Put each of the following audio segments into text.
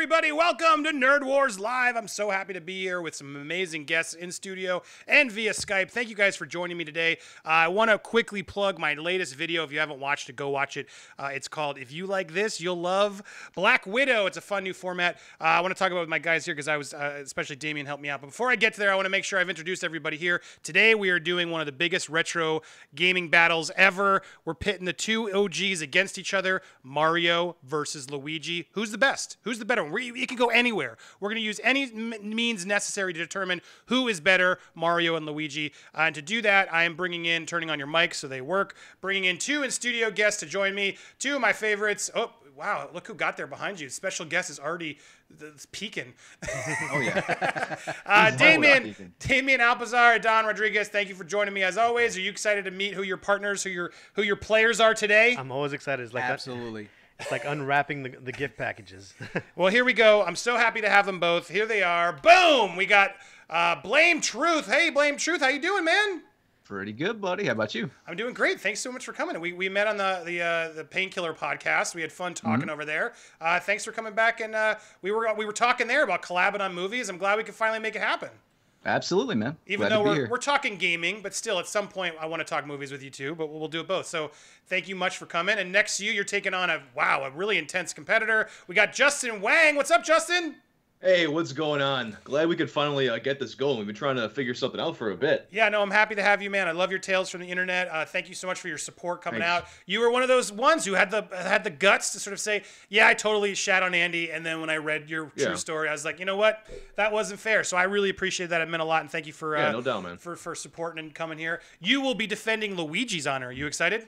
everybody. Welcome to Nerd Wars Live. I'm so happy to be here with some amazing guests in studio and via Skype. Thank you guys for joining me today. Uh, I want to quickly plug my latest video. If you haven't watched it, go watch it. Uh, it's called If You Like This, You'll Love Black Widow. It's a fun new format. Uh, I want to talk about with my guys here because I was, uh, especially Damien, helped me out. But before I get to there, I want to make sure I've introduced everybody here. Today, we are doing one of the biggest retro gaming battles ever. We're pitting the two OGs against each other Mario versus Luigi. Who's the best? Who's the better one? We, it can go anywhere. We're going to use any m- means necessary to determine who is better, Mario and Luigi. Uh, and to do that, I am bringing in, turning on your mics so they work, bringing in two in studio guests to join me. Two of my favorites. Oh, wow, look who got there behind you. Special guest is already th- peeking. Oh yeah. Uh, He's Damien, peeking. Damien Alpazar, Don Rodriguez, thank you for joining me as always. Are you excited to meet who your partners, who your who your players are today? I'm always excited. It's like Absolutely. It's like unwrapping the, the gift packages. Well, here we go. I'm so happy to have them both. Here they are. Boom! We got uh, Blame Truth. Hey, Blame Truth, how you doing, man? Pretty good, buddy. How about you? I'm doing great. Thanks so much for coming. We, we met on the the uh, the Painkiller podcast. We had fun talking Mm-hmm. over there. Uh, thanks for coming back, and uh, we were we were talking there about collabing on movies. I'm glad we could finally make it happen. Absolutely, man. Even Glad though we're, here. we're talking gaming, but still, at some point, I want to talk movies with you too. But we'll do it both. So, thank you much for coming. And next to you, you're taking on a wow, a really intense competitor. We got Justin Wang. What's up, Justin? Hey, what's going on? Glad we could finally uh, get this going. We've been trying to figure something out for a bit. Yeah, no, I'm happy to have you, man. I love your tales from the internet. Uh, thank you so much for your support coming Thanks. out. You were one of those ones who had the had the guts to sort of say, "Yeah, I totally shat on Andy," and then when I read your true Yeah. story, I was like, "You know what? That wasn't fair." So I really appreciate that. It meant a lot, and thank you for uh, Yeah, no doubt, man. for for supporting and coming here. You will be defending Luigi's honor. Are you excited?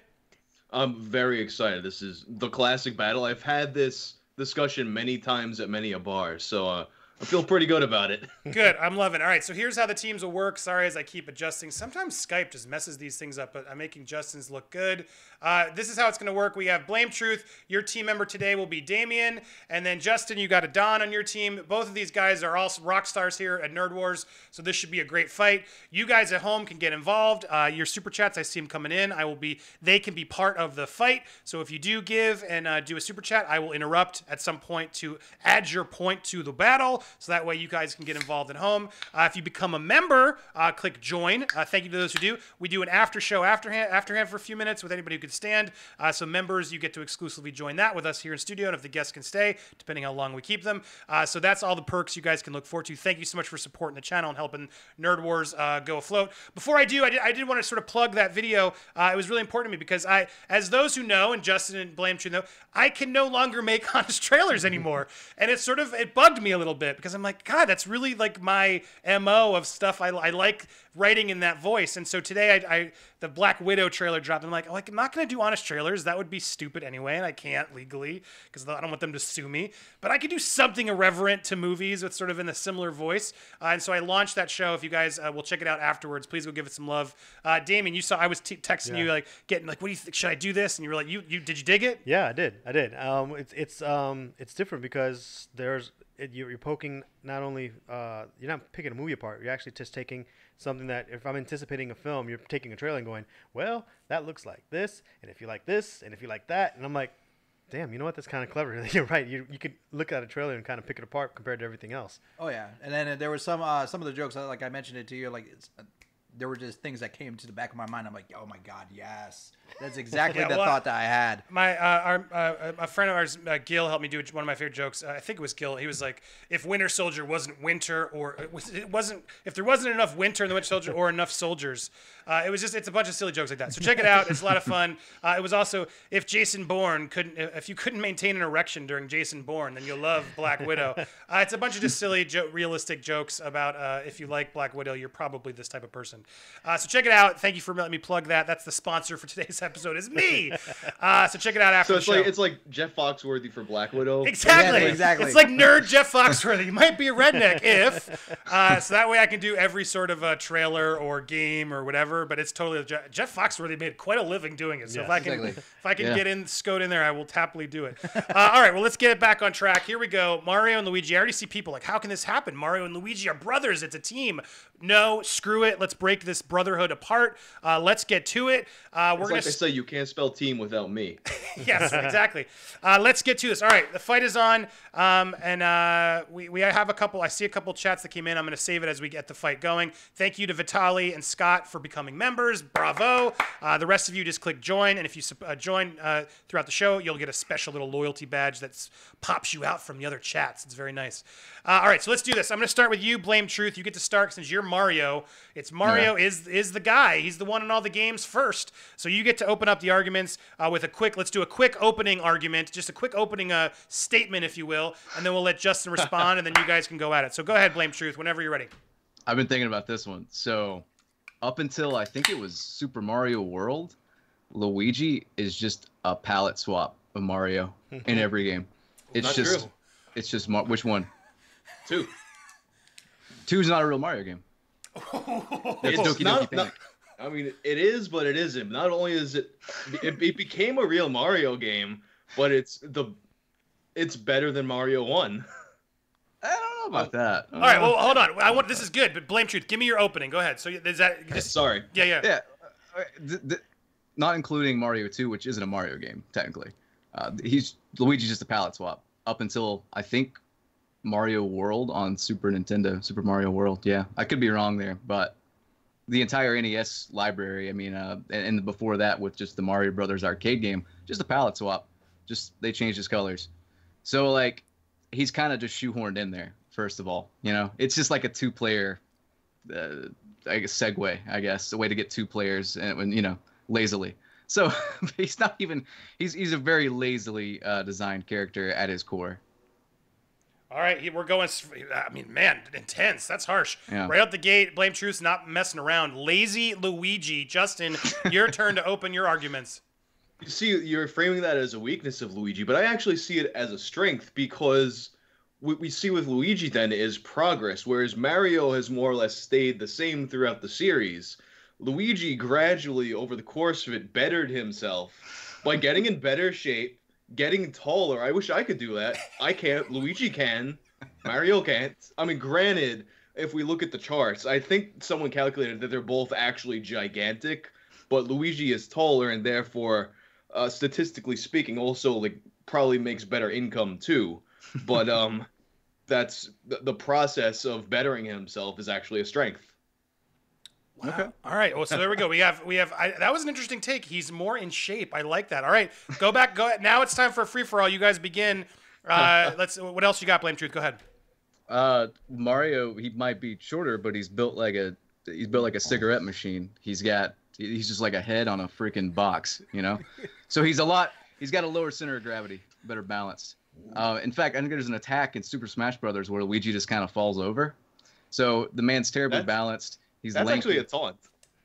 I'm very excited. This is the classic battle. I've had this discussion many times at many a bar, so uh, I feel pretty good about it. Good. I'm loving. it. All right, so here's how the teams will work. Sorry as I keep adjusting. Sometimes Skype just messes these things up, but I'm making Justin's look good. Uh, this is how it's going to work. We have Blame Truth. Your team member today will be Damien, and then Justin, you got a Don on your team. Both of these guys are also rock stars here at Nerd Wars, so this should be a great fight. You guys at home can get involved. Uh, your super chats, I see them coming in. I will be. They can be part of the fight. So if you do give and uh, do a super chat, I will interrupt at some point to add your point to the battle, so that way you guys can get involved at home. Uh, if you become a member, uh, click join. Thank you to those who do. We do an after show afterhand, afterhand for a few minutes with anybody who stand. Uh, so members, you get to exclusively join that with us here in studio, and if the guests can stay, depending how long we keep them. Uh, so that's all the perks you guys can look forward to. Thank you so much for supporting the channel and helping Nerd Wars uh, go afloat. Before I do, I did, I did want to sort of plug that video. Uh, it was really important to me because I, as those who know, and Justin and Blame know, I can no longer make honest trailers anymore, and it sort of it bugged me a little bit because I'm like, God, that's really like my mo of stuff I, I like writing in that voice. And so today, I, I the Black Widow trailer dropped. I'm like, oh, I'm not going to do honest trailers. That would be stupid anyway, and I can't legally because I don't want them to sue me. But I could do something irreverent to movies with sort of in a similar voice. Uh, and so I launched that show. If you guys uh, will check it out afterwards, please go give it some love. Uh, Damien, you saw I was t- texting you like getting like, what do you think? Should I do this? And you were like, you you did you dig it? yeah, I did. I did. Um, it's it's um it's different because there's it, you're, you're poking not only uh you're not picking a movie apart. You're actually just taking something that if I'm anticipating a film, you're taking a trailer and going, well, that looks like this, and if you like this, and if you like that, and I'm like. Damn, you know what? That's kind of clever. You're right. You, you could look at a trailer and kind of pick it apart compared to everything else. Oh yeah. And then uh, there was some uh, some of the jokes uh, like I mentioned it to you like it's, uh, there were just things that came to the back of my mind. I'm like, oh my god, yes, that's exactly Yeah, the well, thought that I had. My uh, our uh, a friend of ours, uh, Gil, helped me do one of my favorite jokes. Uh, I think it was Gil. He was like, "If Winter Soldier wasn't winter, or it, was, it wasn't, if there wasn't enough winter in the Winter Soldier, or enough soldiers, uh, it was just, it's a bunch of silly jokes like that. So check it out. It's a lot of fun. Uh, it was also, if Jason Bourne couldn't, if you couldn't maintain an erection during Jason Bourne, then you'll love Black Widow. Uh, it's a bunch of just silly, jo- realistic jokes about uh, if you like Black Widow, you're probably this type of person. Uh, so check it out. Thank you for letting me plug that. That's the sponsor for today's episode. Is me. Uh, so check it out after So the it's show. like it's like Jeff Foxworthy for Black Widow. Exactly. Exactly, exactly. It's like nerd Jeff Foxworthy. You might be a redneck if. Uh, so that way I can do every sort of uh, trailer or game or whatever. But it's totally Je- Jeff Foxworthy made quite a living doing it. So if I can, Exactly. if I can Yeah. get in, scoot in there, I will happily do it. Uh, all right. Well, let's get it back on track. Here we go. Mario and Luigi. I already see people like, how can this happen? Mario and Luigi are brothers. It's a team. No, screw it. Let's break this brotherhood apart. Uh, let's get to it. Uh, we're It's gonna. like they say you can't spell team without me. yes, exactly. Uh, let's get to this. All right, the fight is on, um, and uh, we, we have a couple. I see a couple chats that came in. I'm going to save it as we get the fight going. Thank you to Vitali and Scott for becoming members. Bravo. Uh, the rest of you just click join, and if you uh, join uh, throughout the show, you'll get a special little loyalty badge that pops you out from the other chats. It's very nice. Uh, all right, so let's do this. I'm going to start with you, Blame Truth. You get to start since you're Mario. It's Mario Yeah. is is the guy. He's the one in all the games first. So you get to open up the arguments uh, with a quick. Let's do a quick opening argument, just a quick opening uh, statement, if you will, and then we'll let Justin respond, and then you guys can go at it. So go ahead, Blame Truth, whenever you're ready. I've been thinking about this one. So, up until I think it was Super Mario World, Luigi is just a palette swap of Mario in every game. It's Not just, true. it's just which one? Two. Two's not a real Mario game. That's It's Doki not- Doki not- I mean, it is, but it isn't. Not only is it, it, it became a real Mario game, but it's the, it's better than Mario One. I don't know about that. All right, well, hold on. I want this is good, but Blame Truth, give me your opening. Go ahead. So is that just Sorry. yeah, yeah. yeah, th- th- not including Mario 2, which isn't a Mario game technically. Uh, he's Luigi's just a palette swap up until I think Mario World on Super Nintendo, Super Mario World. Yeah, I could be wrong there, but the entire NES library, I mean, uh, and, and before that with just the Mario Brothers arcade game, just a palette swap. Just they changed his colors. So like he's kind of just shoehorned in there. First of all, you know, it's just like a two-player, uh, I guess segue. I guess a way to get two players and when you know lazily. So he's not even he's he's a very lazily uh, designed character at his core. All right, he- we're going. I mean, man, intense. That's harsh. Yeah. Right out the gate, Blame Truth's not messing around. Lazy Luigi. Justin, your turn to open your arguments. You see, you're framing that as a weakness of Luigi, but I actually see it as a strength because what we see with Luigi then is progress, whereas Mario has more or less stayed the same throughout the series. Luigi gradually, over the course of it, bettered himself by getting in better shape, getting taller. I wish I could do that. I can't. Luigi can. Mario can't. I mean, granted, if we look at the charts, I think someone calculated that they're both actually gigantic, but Luigi is taller and therefore, uh, statistically speaking, also like probably makes better income too. But um, that's the, the process of bettering himself is actually a strength. Okay. All right. Well, so there we go. We have we have. I, that was an interesting take. He's more in shape. I like that. All right. Go back. Go now. It's time for a free for all. You guys begin. Uh, let's. What else you got? Blame Truth. Go ahead. Uh, Mario, he might be shorter, but he's built like a he's built like a cigarette machine. He's got he's just like a head on a freaking box, you know. so he's a lot. He's got a lower center of gravity, better balanced. Uh, in fact, I think there's an attack in Super Smash Brothers where Luigi just kind of falls over. So the man's terribly That's- balanced. He's That's lanky. actually a taunt.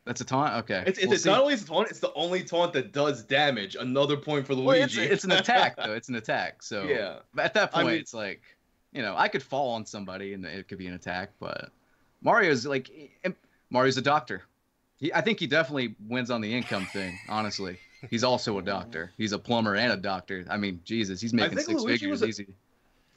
That's a taunt. Okay. It's, it's, We'll it's not only a taunt; it's the only taunt that does damage. Another point for Luigi. Well, it's, it's an attack though. It's an attack. So Yeah. At that I point, mean- it's like, you know, I could fall on somebody and it could be an attack, but Mario's like, Mario's a doctor. He, I think he definitely wins on the income thing. Honestly, he's also a doctor. He's a plumber and a doctor. I mean, Jesus, he's making six Luigi figures a- easy.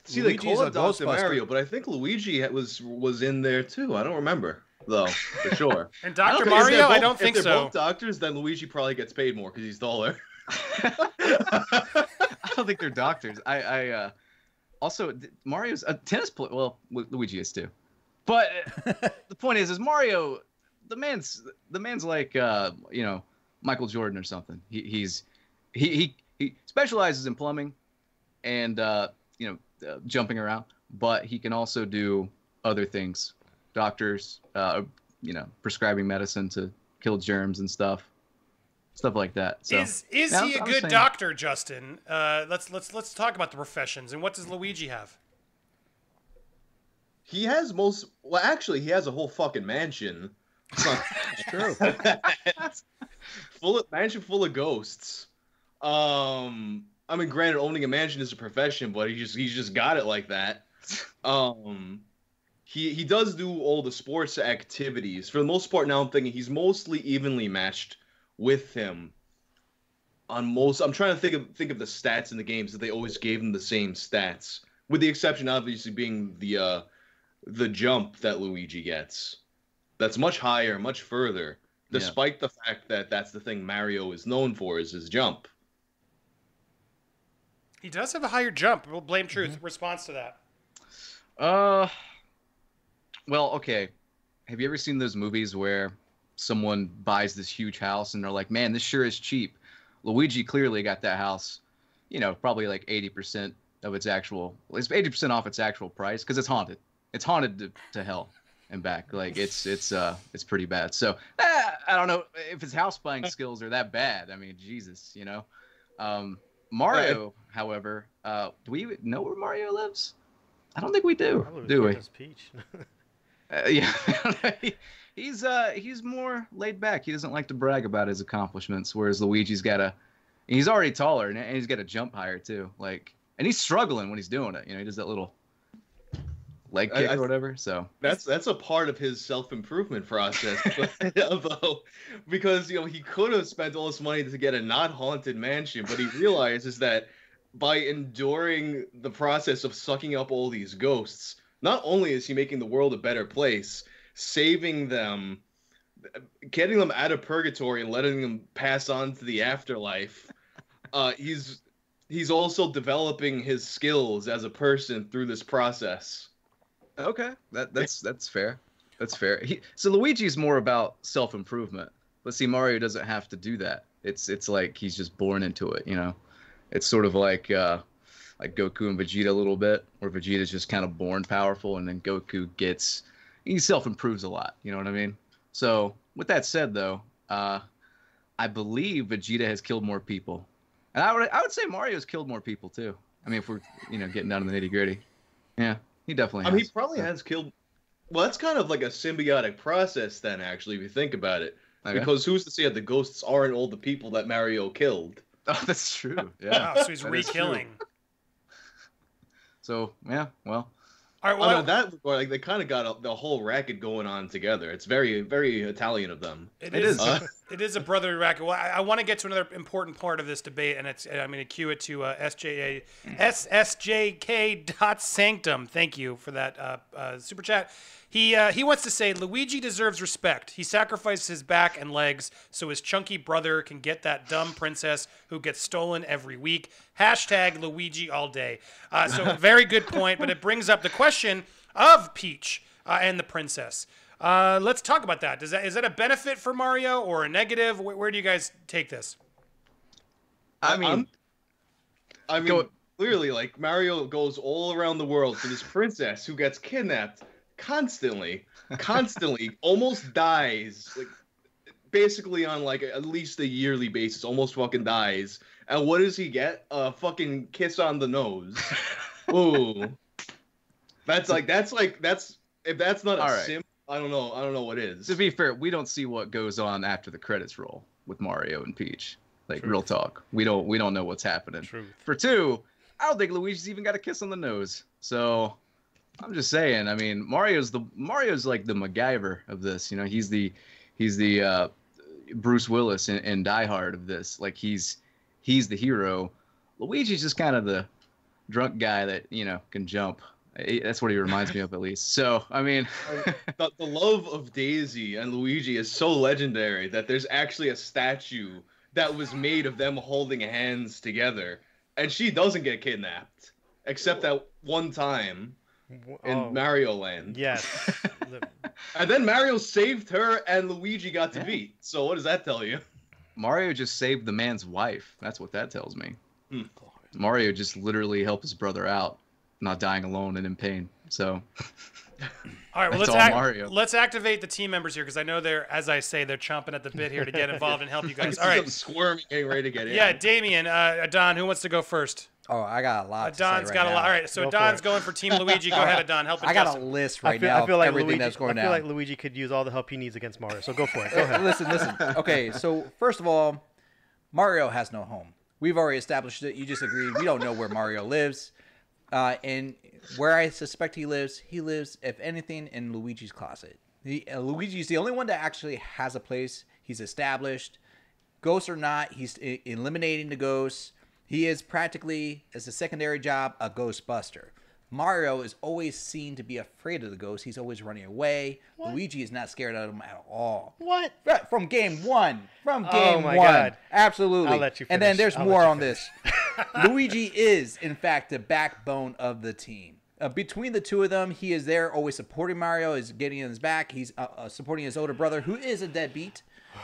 See, they Luigi's call a it Dr. Mario, but I think Luigi was was in there too. I don't remember though, for sure. And I Dr. don't think- if they're Mario. I don't think so. if they're so. both doctors, then Luigi probably gets paid more because he's taller. I don't think they're doctors. I, I uh, also th- Mario's a tennis player. Well, Lu- Luigi is too. But uh, the point is, is Mario, the man's the man's like uh, you know Michael Jordan or something. He, he's he, he he specializes in plumbing and uh, you know uh, jumping around, but he can also do other things. Doctors, uh, you know, prescribing medicine to kill germs and stuff, stuff like that. So is is Yeah, he a I'm good saying- doctor, Justin? Uh, let's let's let's talk about the professions and what does Luigi have? he has most. Well, actually, he has a whole fucking mansion. It's true. full of mansion full of ghosts. Um, I mean, granted, owning a mansion is a profession, but he just he's just got it like that. Um, he he does do all the sports activities for the most part. Now I'm thinking he's mostly evenly matched with him. On most, I'm trying to think of think of the stats in the games that they always gave him the same stats, with the exception obviously being the uh the jump that Luigi gets. That's much higher, much further Yeah. despite the fact that that's the thing Mario is known for is his jump. He does have a higher jump. We'll blame truth. Response to that. Uh, well, okay. Have you ever seen those movies where someone buys this huge house and they're like, "Man, this sure is cheap." Luigi clearly got that house, you know, probably like eighty percent of its actual it's eighty percent off its actual price because it's haunted. It's haunted to, to hell and back. Like it's it's uh it's pretty bad. So eh, I don't know if his house buying skills are that bad. I mean, Jesus, you know. Um, Mario, however, uh, do we know where Mario lives? I don't think we do. Probably Do we? Peach. Uh, yeah, he's uh he's more laid back. He doesn't like to brag about his accomplishments, whereas Luigi's got a he's already taller and and he's got to jump higher too. Like, and he's struggling when he's doing it. You know, he does that little leg I- kick I- or whatever. So That's that's a part of his self improvement process, although because you know he could have spent all this money to get a not haunted mansion, but he realizes that by enduring the process of sucking up all these ghosts, not only is he making the world a better place, saving them, getting them out of purgatory and letting them pass on to the afterlife, uh, he's he's also developing his skills as a person through this process. okay, that that's that's fair. That's fair. He, so Luigi's more about self improvement. But see, Mario doesn't have to do that. It's it's like he's just born into it. You know, it's sort of like uh, like Goku and Vegeta a little bit, where Vegeta's just kind of born powerful, and then Goku gets he self improves a lot. You know what I mean? So with that said, though, uh, I believe Vegeta has killed more people, and I would I would say Mario's killed more people too. I mean, if we're you know getting down to the nitty gritty, yeah, he definitely. I mean, he probably So- has killed. Well, that's kind of like a symbiotic process, then, actually, if you think about it. Okay. Because who's to say that the ghosts aren't all the people that Mario killed? Oh, that's true. Yeah. Wow, so he's that is true. re-killing. So yeah, well, All right, Well, well, in that like they kind of got a, the whole racket going on together. It's very, very Italian of them. It It is. is. Uh, it is a brotherly racket. Well, I, I want to get to another important part of this debate, and it's I'm going to cue it to uh, SJA SSJK dot sanctum. Thank you for that uh, uh, super chat. He uh, he wants to say Luigi deserves respect. He sacrifices his back and legs so his chunky brother can get that dumb princess who gets stolen every week. Hashtag Luigi all day. Uh, so very good point, but it brings up the question of Peach uh, and the princess. Uh, let's talk about that. Does that is that a benefit for Mario or a negative? Where, where do you guys take this? I mean, I'm- I mean, Go- clearly, like Mario goes all around the world to this princess who gets kidnapped constantly, constantly, almost dies, like basically on like at least a yearly basis, almost fucking dies. And what does he get? A fucking kiss on the nose. Ooh, that's like that's like that's if that's not a All right. sim, I don't know. I don't know what is. to be fair, we don't see what goes on after the credits roll with Mario and Peach. Like real talk, we don't we don't know what's happening. Truth. For two, I don't think Luigi's even got a kiss on the nose. So I'm just saying. I mean, Mario's the Mario's like the MacGyver of this. You know, he's the he's the uh, Bruce Willis in, in Die Hard of this. Like he's he's the hero. Luigi's just kind of the drunk guy that you know can jump. That's what he reminds me of, at least. So I mean, the, the love of Daisy and Luigi is so legendary that there's actually a statue that was made of them holding hands together, and she doesn't get kidnapped, except that one time in Oh, Mario Land. Yes. And then Mario saved her, and Luigi got to beat. So what does that tell you? Mario just saved the man's wife. That's what that tells me. Hmm. Mario just literally helped his brother out, not dying alone and in pain. So All right, well let's all act- Mario. let's activate the team members here because I know they're, as I say, they're chomping at the bit here to get involved and help you guys. see All right, them squirming, getting ready to get in. yeah, Damien, uh, Don, who wants to go first? Oh, I got a lot. To say right got a lot. All right, so Go for Don's going for Team Luigi. Go ahead, Don. Help I got Justin. a list I right feel, now I feel like of everything Luigi. that's going now. I feel down. like Luigi could use all the help he needs against Mario. So go for it. Go ahead. listen, listen. Okay, so first of all, Mario has no home. We've already established it. You just agreed. We don't know where Mario lives. Uh, and where I suspect he lives, he lives, if anything, in Luigi's closet. He, uh, Luigi's the only one that actually has a place. He's established. Ghosts or not, he's e- eliminating the ghosts. He is practically, as a secondary job, a ghostbuster. Mario is always seen to be afraid of the ghosts. He's always running away. Luigi is not scared of them at all. What? From game one. From Oh game my one. God. Absolutely. I'll let you And then there's I'll more let you on this. Luigi is, in fact, the backbone of the team. Uh, between the two of them, he is there, always supporting Mario, is getting in his back. He's uh, uh, supporting his older brother, who is a deadbeat,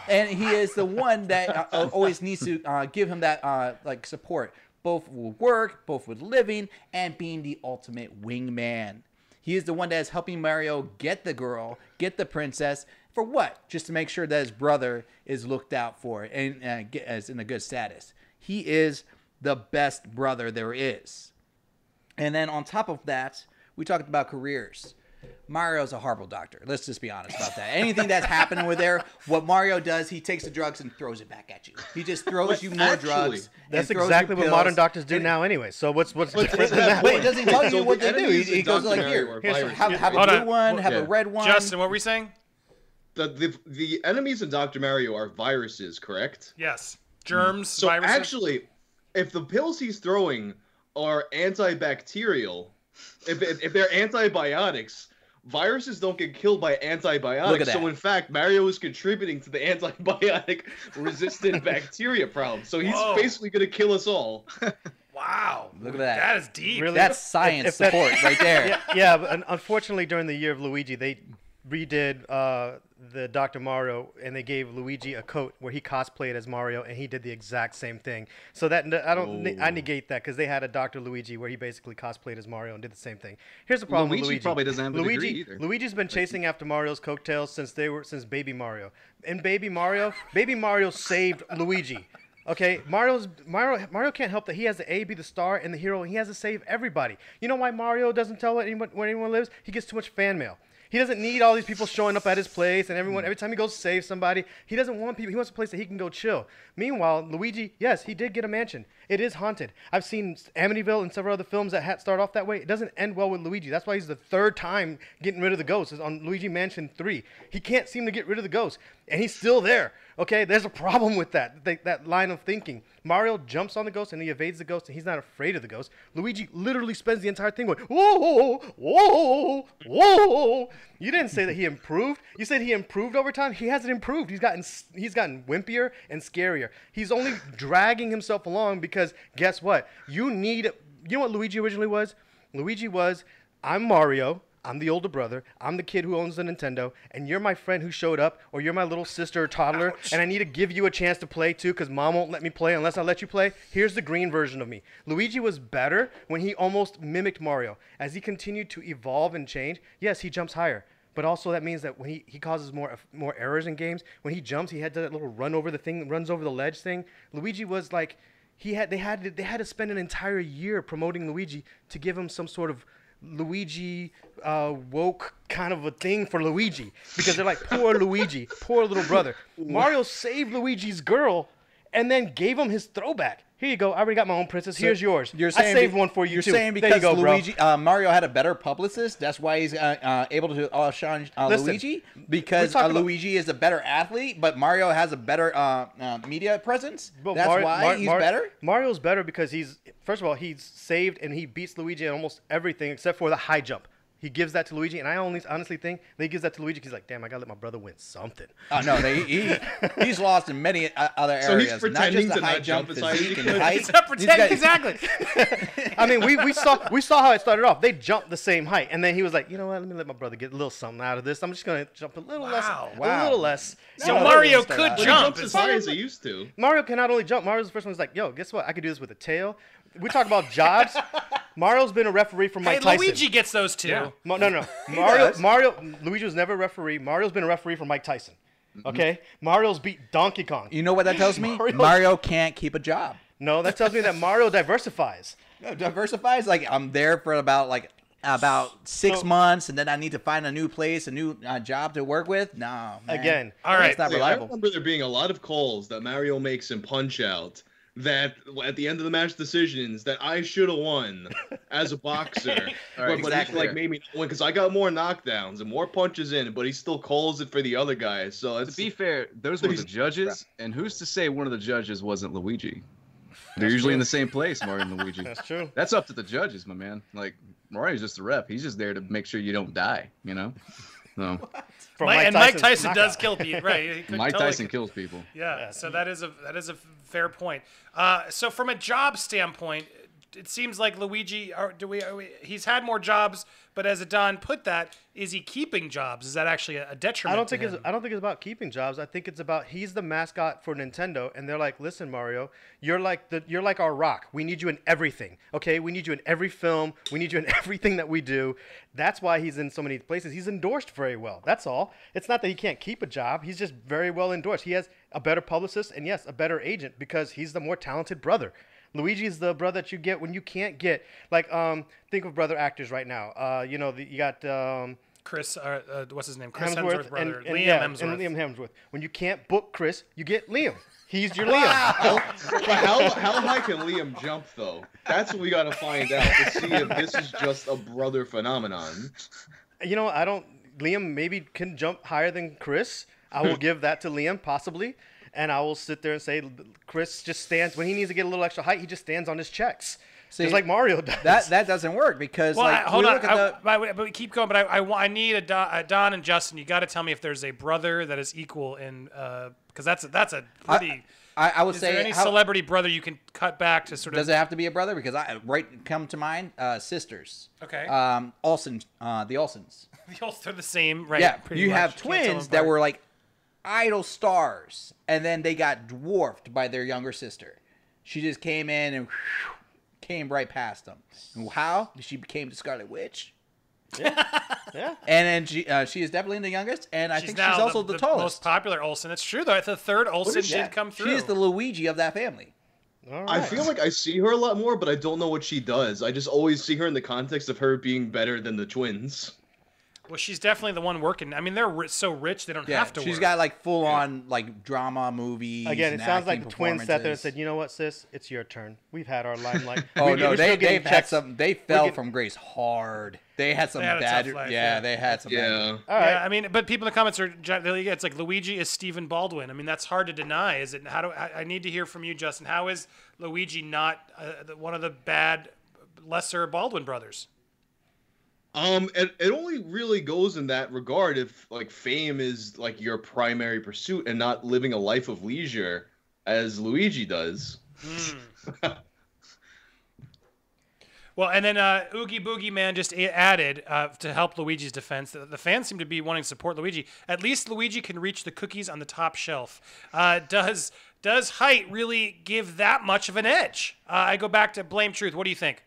and he is the one that uh, uh, always needs to uh, give him that like support, both with work, both with living, and being the ultimate wingman. He is the one that is helping Mario get the girl, get the princess. For what? Just to make sure that his brother is looked out for and get, is in a good status. He is the best brother there is. And then on top of that, we talked about careers. Mario's a horrible doctor. Let's just be honest about that. Anything that's happening with there, what Mario does, he takes the drugs and throws it back at you. He just throws you more actually, drugs. That's and throws you exactly what modern doctors do And- now, anyway. So what's what's But different than that that? Wait, point- doesn't tell So you what they do. He, he goes like, Mario here, are have, have a blue on. one, have Yeah. a red one. Justin, what were we saying? The, the the enemies in Dr. Mario are viruses, correct? Yes. Germs, So viruses. actually, if the pills he's throwing are antibacterial, if if if they're antibiotics, viruses don't get killed by antibiotics. So in fact, Mario is contributing to the antibiotic resistant bacteria problem. So he's Whoa. basically going to kill us all. wow. Look at that. That is deep. Really? That's science if that- support right there. yeah, yeah, but unfortunately, during the year of Luigi, they redid uh, the Dr. Mario, and they gave Luigi a coat where he cosplayed as Mario, and he did the exact same thing. So that I don't ne- I negate that because they had a Dr. Luigi where he basically cosplayed as Mario and did the same thing. Here's the problem with Luigi Luigi. probably doesn't have a Luigi, degree either. Luigi's been chasing after Mario's coattails since they were since Baby Mario. And Baby Mario, Baby Mario saved Luigi. Okay, Mario's Mario Mario can't help that he has the A be the star and the hero. And he has to save everybody. You know why Mario doesn't tell anyone where anyone lives? He gets too much fan mail. He doesn't need all these people showing up at his place and everyone mm. every time he goes to save somebody. He doesn't want people. He wants a place that he can go chill. Meanwhile, Luigi, yes, he did get a mansion. It is haunted. I've seen Amityville and several other films that ha- start off that way. It doesn't end well with Luigi. That's why he's the third time getting rid of the ghost. Is on Luigi Mansion 3. He can't seem to get rid of the ghost, and he's still there. Okay, there's a problem with that. That, that line of thinking. Mario jumps on the ghost and he evades the ghost, and he's not afraid of the ghost. Luigi literally spends the entire thing going, whoa, whoa, whoa. You didn't say that he improved. You said he improved over time. He hasn't improved. He's gotten he's gotten wimpier and scarier. He's only dragging himself along because guess what? You need. You know what Luigi originally was? Luigi was, I'm Mario. I'm the older brother. I'm the kid who owns the Nintendo, and you're my friend who showed up, or you're my little sister or toddler, and I need to give you a chance to play too, because mom won't let me play unless I let you play. Here's the green version of me. Luigi was better when he almost mimicked Mario. As he continued to evolve and change, yes, he jumps higher. But also that means that when he, he causes more more errors in games, when he jumps, he had that little run over the thing, runs over the ledge thing. Luigi was like, he had they had to, they had to spend an entire year promoting Luigi to give him some sort of Luigi uh, woke kind of a thing for Luigi because they're like poor Luigi, poor little brother. Mario saved Luigi's girl and then gave him his throwback. Here you go. I already got my own princess. Here's yours. You're saying I saved be- one for you You're too. saying because you go. Luigi, uh, Mario had a better publicist. That's why he's uh, uh, able to outshine uh, Listen, Luigi. Because uh, Luigi is a better athlete, but Mario has a better uh, uh, media presence. But That's Mario- why Mar- he's Mar- better. Mario's better because he's first of all he's saved and he beats Luigi in almost everything except for the high jump. He gives that to Luigi, and I only honestly think that he gives that to Luigi. 'cause He's like, damn, I gotta let my brother win something. Oh no, they, he he's lost in many uh, other So he's areas. not pretending just the to high not jump jump, as high as he physique, could. and height. He's not pretending got- exactly. I mean, we, we saw we saw how it started off. They jumped the same height, and then he was like, you know what? Let me let my brother get a little something out of this. I'm just gonna jump a little Wow. less, Wow. a little less. So No, Mario could out. But he jump. jumps as high as he used to. Mario can not only jump. Mario's the first one was like, yo, guess what? I could do this with a tail. We talk about jobs. Mario's been a referee for Mike Hey, Tyson. Luigi gets those too. Ma- no, no. Mario. Mario, Luigi was never a referee. Mario's been a referee for Mike Tyson. Okay, Mario's beat Donkey Kong. You know what that tells me? Mario- Mario can't keep a job. No, that tells me that Mario diversifies. No, diversifies. Like I'm there for about like about six So- months, and then I need to find a new place, a new uh, job to work with. No, man. Again, All right. That's not Wait, I remember there being a lot of calls that Mario makes in Punch Out that at the end of the match decisions that I should have won as a boxer. All right, but, but exactly. he like made me not win because I got more knockdowns and more punches in, but he still calls it for the other guys. So To it's be fair, those So were the he's- judges, and who's to say one of the judges wasn't Luigi? They're usually in the same place, Mario and Luigi. that's true. That's up to the judges, my man. Like Mario's just a rep. He's just there to make sure you don't die. You know. So From Mike, and Mike Tyson's Tyson does kill people, right? Mike totally Tyson could- kills people. Yeah, so that is a that is a fair point. Uh, so from a job standpoint, it seems like Luigi. Are, do we, are we? He's had more jobs, but as Don put that, is he keeping jobs? Is that actually a, detriment? I don't to think it's? I don't think it's about keeping jobs. I think it's about he's the mascot for Nintendo, and they're like, listen, Mario, you're like the you're like our rock. We need you in everything. Okay, we need you in every film. We need you in everything that we do. That's why he's in so many places. He's endorsed very well. That's all. It's not that he can't keep a job. He's just very well endorsed. He has a better publicist and yes, a better agent because he's the more talented brother. Luigi is the brother that you get when you can't get like um think of brother actors right now. Uh, you know the, you got um, Chris. Uh, uh, what's his name? Chris Hemsworth, Hemsworth, brother. and, and, Liam yeah, Hemsworth. and Liam Hemsworth. When you can't book Chris, you get Liam. He's your Liam. But how how high can Liam jump though? That's what we gotta find out to see if this is just a brother phenomenon. You know, I don't. Liam maybe can jump higher than Chris. I will give that to Liam possibly, and I will sit there and say Chris just stands when he needs to get a little extra height. He just stands on his checks, See, just like Mario does. That that doesn't work because Well, like I, hold we on. look at I, the, but, we keep going. But I, I, I need a Don, a Don and Justin. You got to tell me if there's a brother that is equal in, because that's a, that's a pretty. I, I would is say there any how- celebrity brother you can cut back to sort of? does it have to be a brother? Because I right come to mind uh, sisters. Okay. Um, Olsen, uh, the Olsens. They're the same, right? Yeah, pretty you much. have Can't tell them twins that were like idol stars, and then they got dwarfed by their younger sister. She just came in and came right past them. And how she became the Scarlet Witch? yeah. yeah. And then she uh, she is definitely the youngest, and I She's think she's also the, most tallest. Most popular Olsen. It's true though. The third Olsen is did Yeah, come through. She is the Luigi of that family. All I feel like I see her a lot more, but I don't know what she does. I just always see her in the context of her being better than the twins. Well, she's definitely the one working. I mean, they're ri- so rich they don't Yeah, have to. she's work. got like full on like drama movies. Again, it and sounds like acting the twins sat there and performances. said, "You know what, sis? It's your turn. We've had our limelight." Oh We- no, we're they getting they've had checks. some. They fell getting- from grace hard. They had some They had a bad. tough life, yeah, yeah. they had some. Bad, Yeah. All right. Yeah, I mean, but people in the comments are ju- they're- it's like Luigi is Stephen Baldwin. I mean, that's hard to deny. Is it? How do I, I need to hear from you, Justin? How is Luigi not uh, the- one of the bad, lesser Baldwin brothers? Um, it, it only really goes in that regard if like fame is like your primary pursuit and not living a life of leisure as Luigi does. Well, and then uh, Oogie Boogie Man just added uh, to help Luigi's defense. The, the fans seem to be wanting to support Luigi. At least Luigi can reach the cookies on the top shelf. Uh, does does height really give that much of an edge? Uh, I go back to blame truth. What do you think?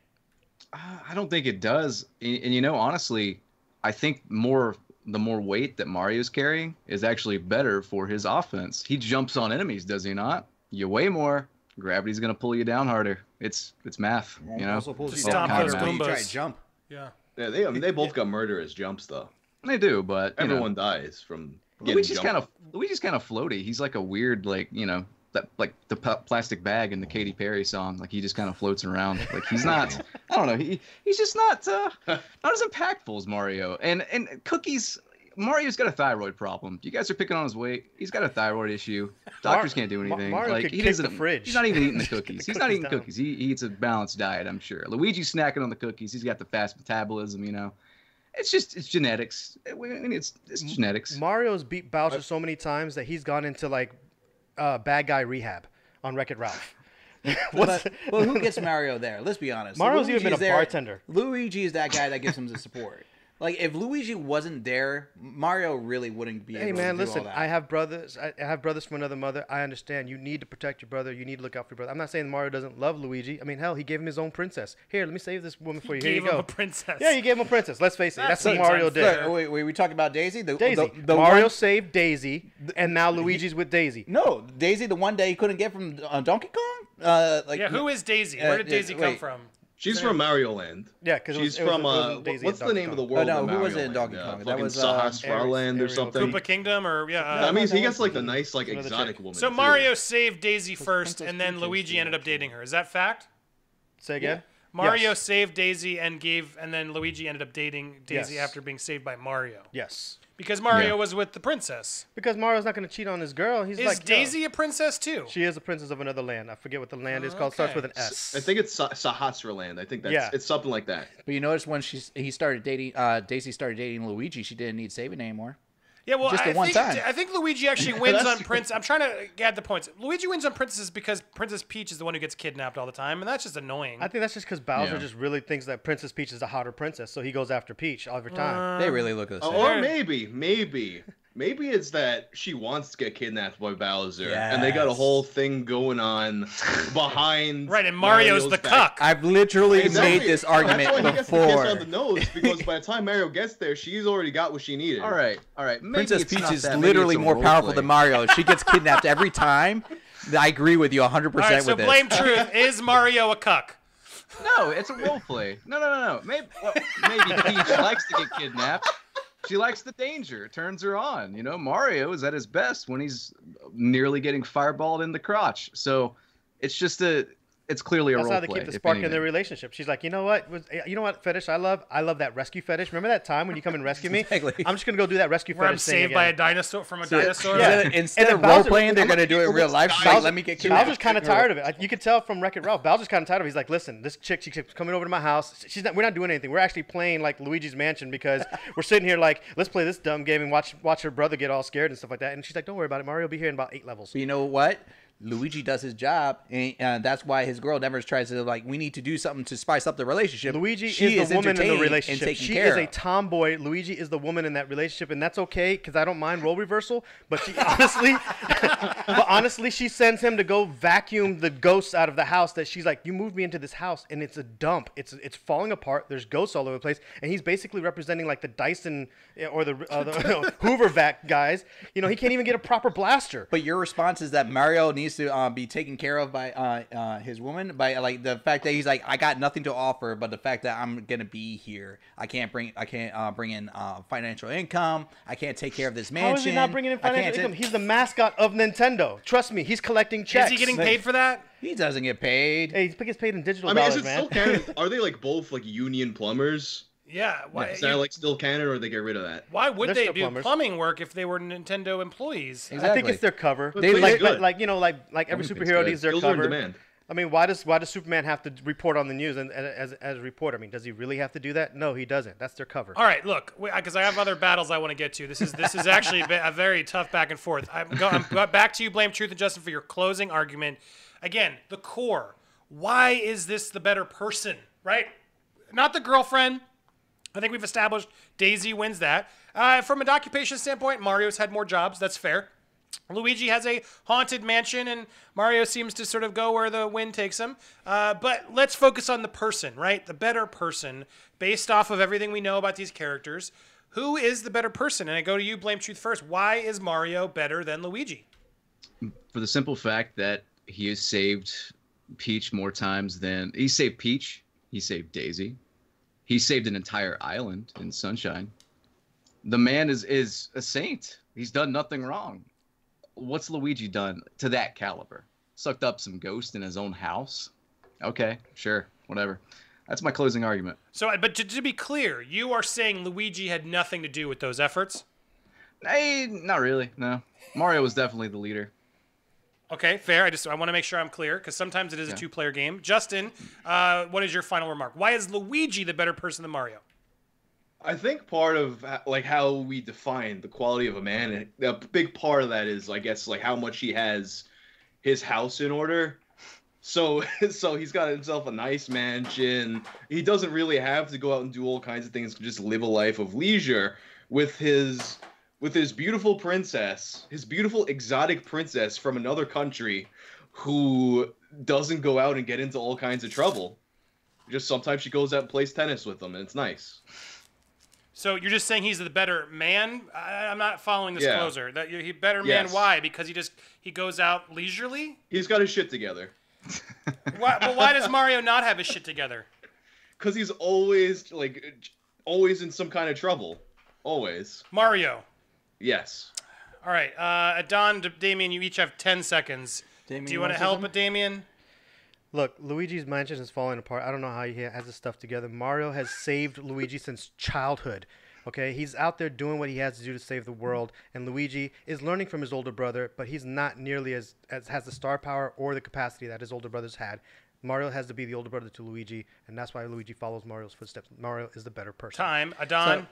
Uh, I don't think it does. And, and you know, honestly, I think more the more weight that Mario's carrying is actually better for his offense. He jumps on enemies, does he not? You weigh more, gravity's gonna pull you down harder. It's it's math, you know. Also pulls you down stomp harder those you try Goombas. to jump. Yeah. Yeah, they I mean, they both got murderous jumps though. They do, but you know, Everyone dies from getting Luigi's kind of Luigi's kind of floaty. He's like a weird, like you know, that like the p- plastic bag in the Katy Perry song. Like he just kind of floats around. Like he's not. I don't know. He he's just not uh, not as impactful as Mario. And and cookies. Mario's got a thyroid problem. You guys are picking on his weight. He's got a thyroid issue. Doctors can't do Ma- anything. Mario like could he kick doesn't. the fridge. He's not even eating the cookies. The he's not eating down. cookies. He, he eats a balanced diet. I'm sure. Luigi's snacking on the cookies. He's got the fast metabolism. You know. It's just it's genetics. I mean, it's it's genetics. Mario's beat Bowser so many times that he's gone into like uh, bad guy rehab on Wreck It Ralph. But, well, who gets Mario there? Let's be honest. Mario's even been Luigi's a there- bartender. Luigi is that guy that gives him the support. Like if Luigi wasn't there, Mario really wouldn't be Hey able man, to do listen. all that. I have brothers. I I have brothers from another mother. I understand. You need to protect your brother. You need to look out for your brother. I'm not saying Mario doesn't love Luigi. I mean, hell, he gave him his own princess. Here, let me save this woman for you. Here Gave you him go. a princess. yeah, you gave him a princess. Let's face it. That That's what Mario unfair. did. Look, wait, wait, we talking about Daisy? The, Daisy. The, the Mario one- saved Daisy, and now Luigi's with Daisy. no, Daisy. The one day he couldn't get from uh, Donkey Kong. Uh, like Yeah, who is Daisy? Uh, Where did yeah, Daisy come wait. from? She's from Mario Land. Yeah, 'cause it was- she's it was- from it wasn't uh, Daisy what's the Donkey name of the world? Oh, no, who was it in Land? Donkey Uh, Kong? That was, uh, Sarasaland or something. Koopa Kingdom, or yeah. No, Uh, I mean, that he gets like the nice like exotic chick. woman. so too. Mario saved Daisy first, and then Luigi ended up dating her. Is that fact? Say again. Mario Yes. saved Daisy and gave, and then Luigi ended up dating Daisy Yes. after being saved by Mario Yes. Because Mario Yeah. was with the princess. Because Mario's not going to cheat on his girl. He's Is like yo. Daisy a princess too? She is a princess of another land. I forget what the land is called. Starts with an S. I think it's Sa- Sarasaland. I think that's Yeah. it's something like that. But you notice when she he started dating uh Daisy started dating Luigi, she didn't need saving anymore. Yeah, well, Just I the one think, time. I think Luigi actually wins on true. Prince. I'm trying to get the points. Luigi wins on Princesses because Princess Peach is the one who gets kidnapped all the time, and that's just annoying. I think that's just because Bowser Yeah. just really thinks that Princess Peach is a hotter princess, so he goes after Peach every time. they really look at the oh, same. Or maybe, maybe, maybe it's that she wants to get kidnapped by Bowser, and they got a whole thing going on behind. right, and Mario's, the back. cuck. I've literally Exactly. made this That's argument why he gets the kiss before. on the nose because by the time Mario gets there, she's already got what she needed. All right, all right. Maybe Princess Peach is literally more powerful play. than Mario. She gets kidnapped every time. I agree with you 100% all right, so with this. blame truth. Is Mario a cuck? No, it's a role play. No, no, no, no. Maybe, well, maybe Peach likes to get kidnapped. She likes the danger. It turns her on. You know, Mario is at his best when he's nearly getting fireballed in the crotch. So it's just a. It's clearly a role. That's role how they play. keep the spark in anything. their relationship. She's like, you know what? You know what fetish I love? I love that rescue fetish. Remember that time when you come and rescue me? Exactly. I'm just gonna go do that rescue Where I'm fetish thing saved by a dinosaur from a So, dinosaur? Yeah. Instead, instead And of then role playing, they're going to many do it in real life. She's like, let me get killed. Bowser's kidnapped. kind of tired of it. I- You could tell from Wreck It Ralph. Bowser's kind of tired of it. He's like, listen, this chick, she keeps coming over to my house. She's not. We're not doing anything. We're actually playing like Luigi's Mansion because we're sitting here like, let's play this dumb game and watch watch her brother get all scared and stuff like that. And she's like, don't worry about it. Mario will be here in about eight levels. But you know what? Luigi does his job, and uh, that's why his girl never tries to like. We need to do something to spice up the relationship. Luigi She is the woman in the relationship. She is a tomboy. Luigi is the woman in that relationship, and that's okay because I don't mind role reversal. But she honestly, but honestly, she sends him to go vacuum the ghosts out of the house. That she's like, you moved me into this house, and it's a dump. It's it's falling apart. There's ghosts all over the place, and he's basically representing like the Dyson eh, or the, uh, the Hoover vac guys. You know, he can't even get a proper blaster. But your response is that Mario needs to uh, be taken care of by uh, uh, his woman by like the fact that he's like I got nothing to offer, but the fact that I'm gonna be here, I can't bring I can't uh, bring in uh, financial income, I can't take care of this mansion. How is he not bringing in financial ta- income? He's the mascot of Nintendo. Trust me, he's collecting checks. Is he getting paid for that? He doesn't get paid. Hey, he gets paid in digital I mean, dollars, is it man. still canon? Are they like both like union plumbers? Yeah. Why, Is that like still canon, or they get rid of that? why would They're they do plumbers. plumbing work if they were Nintendo employees? Exactly. I think it's their cover. But They like, like, like you know, like like every superhero needs their Skills cover. I mean, why does why does Superman have to report on the news and, and as as a reporter? I mean, does he really have to do that? No, he doesn't. That's their cover. All right, look, because I have other battles I want to get to. This is this is actually a, very tough back and forth. I'm, go, I'm back to you, blame Truth and Justin, for your closing argument. Again, the core. Why is this the better person? Right? Not the girlfriend. I think we've established Daisy wins that. Uh, from a occupation standpoint, Mario's had more jobs. That's fair. Luigi has a haunted mansion, and Mario seems to sort of go where the wind takes him. Uh, but let's focus on the person, right? The better person, based off of everything we know about these characters. Who is the better person? And I go to you, Blame Truth first. Why is Mario better than Luigi? for the simple fact that he has saved Peach more times than he saved Peach. He saved Daisy. He saved an entire island in Sunshine. The man is is a saint. He's done nothing wrong. What's Luigi done to that caliber? Sucked up some ghost in his own house. Okay, sure, whatever. That's my closing argument. So, but to, to be clear, you are saying Luigi had nothing to do with those efforts? Hey, not really. No, Mario was definitely the leader. Okay, fair. I just I want to make sure I'm clear because sometimes it is a two-player game. Justin, uh, what is your final remark? Why is Luigi the better person than Mario? I think part of like how we define the quality of a man, a big part of that is, I guess, like how much he has his house in order. So, so he's got himself a nice mansion. He doesn't really have to go out and do all kinds of things. Just live a life of leisure with his with his beautiful princess, his beautiful exotic princess from another country, who doesn't go out and get into all kinds of trouble. Just sometimes she goes out and plays tennis with him, and it's nice. So you're just saying he's the better man? I, I'm not following this Yeah. closer. That he better man? Yes. Why? Because he just he goes out leisurely. He's got his shit together. Why, but why does Mario not have his shit together? Cause he's always like, always in some kind of trouble. Always. Mario. Yes. All right, uh, Don, D- Damien, you each have ten seconds. Damien, Do you you want wanna help with Damien? Look, Luigi's mansion is falling apart. I don't know how he has his stuff together. Mario has saved Luigi since childhood. Okay, he's out there doing what he has to do to save the world, and Luigi is learning from his older brother, but he's not nearly as, as has the star power or the capacity that his older brothers had. Mario has to be the older brother to Luigi, and that's why Luigi follows Mario's footsteps. Mario is the better person. Time. Adon. So,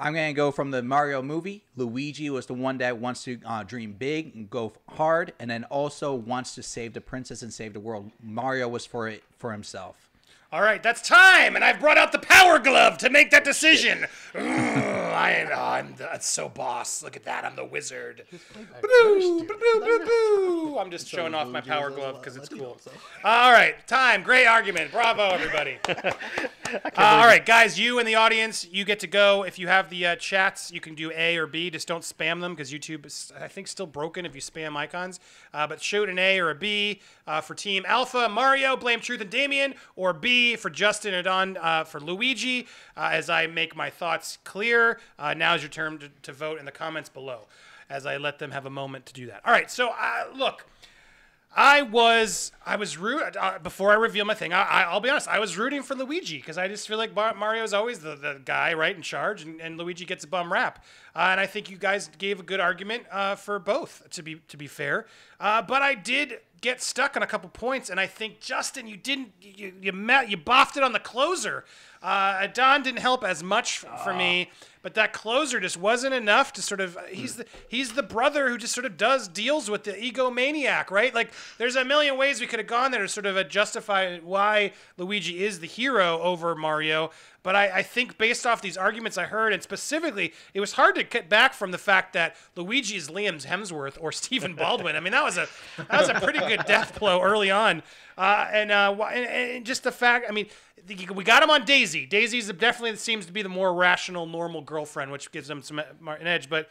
I'm gonna go from the Mario movie. Luigi was the one that wants to uh, dream big and go hard, and then also wants to save the princess and save the world. Mario was for it for himself. All right, that's time, and I've brought out the power glove to make that decision. Ugh, I, oh, I'm that's so boss. Look at that, I'm the wizard. I'm just showing off my power glove because it's cool. All right, time. Great argument. Bravo, everybody. Uh, all right, guys, you in the audience, you get to go. If you have the uh, chats, you can do A or B. Just don't spam them because YouTube is, I think, still broken if you spam icons. Uh, but shoot an A or a B uh, for Team Alpha, Mario, Blame Truth, and Damien, or B for Justin and on uh, for Luigi. Uh, as I make my thoughts clear, uh, now is your turn to, to vote in the comments below as I let them have a moment to do that. All right, so uh, look. I was I was root uh, before I reveal my thing. I, will be honest. I was rooting for Luigi because I just feel like Mar- Mario's always the, the guy right in charge, and, and Luigi gets a bum rap. Uh, and I think you guys gave a good argument uh, for both. To be to be fair, uh, but I did get stuck on a couple points, and I think Justin, you didn't you you, met, you boffed it on the closer. Uh, Don didn't help as much for me, but that closer just wasn't enough to sort of. He's the he's the brother who just sort of does deals with the egomaniac, right? Like there's a million ways we could have gone there to sort of uh, justify why Luigi is the hero over Mario. But I, I, think based off these arguments I heard, and specifically, it was hard to get back from the fact that Luigi is Liam Hemsworth or Stephen Baldwin. I mean, that was a that was a pretty good death blow early on, uh, and, uh, and, and just the fact. I mean, we got him on Daisy. Daisy's definitely seems to be the more rational, normal girlfriend, which gives him some an edge. But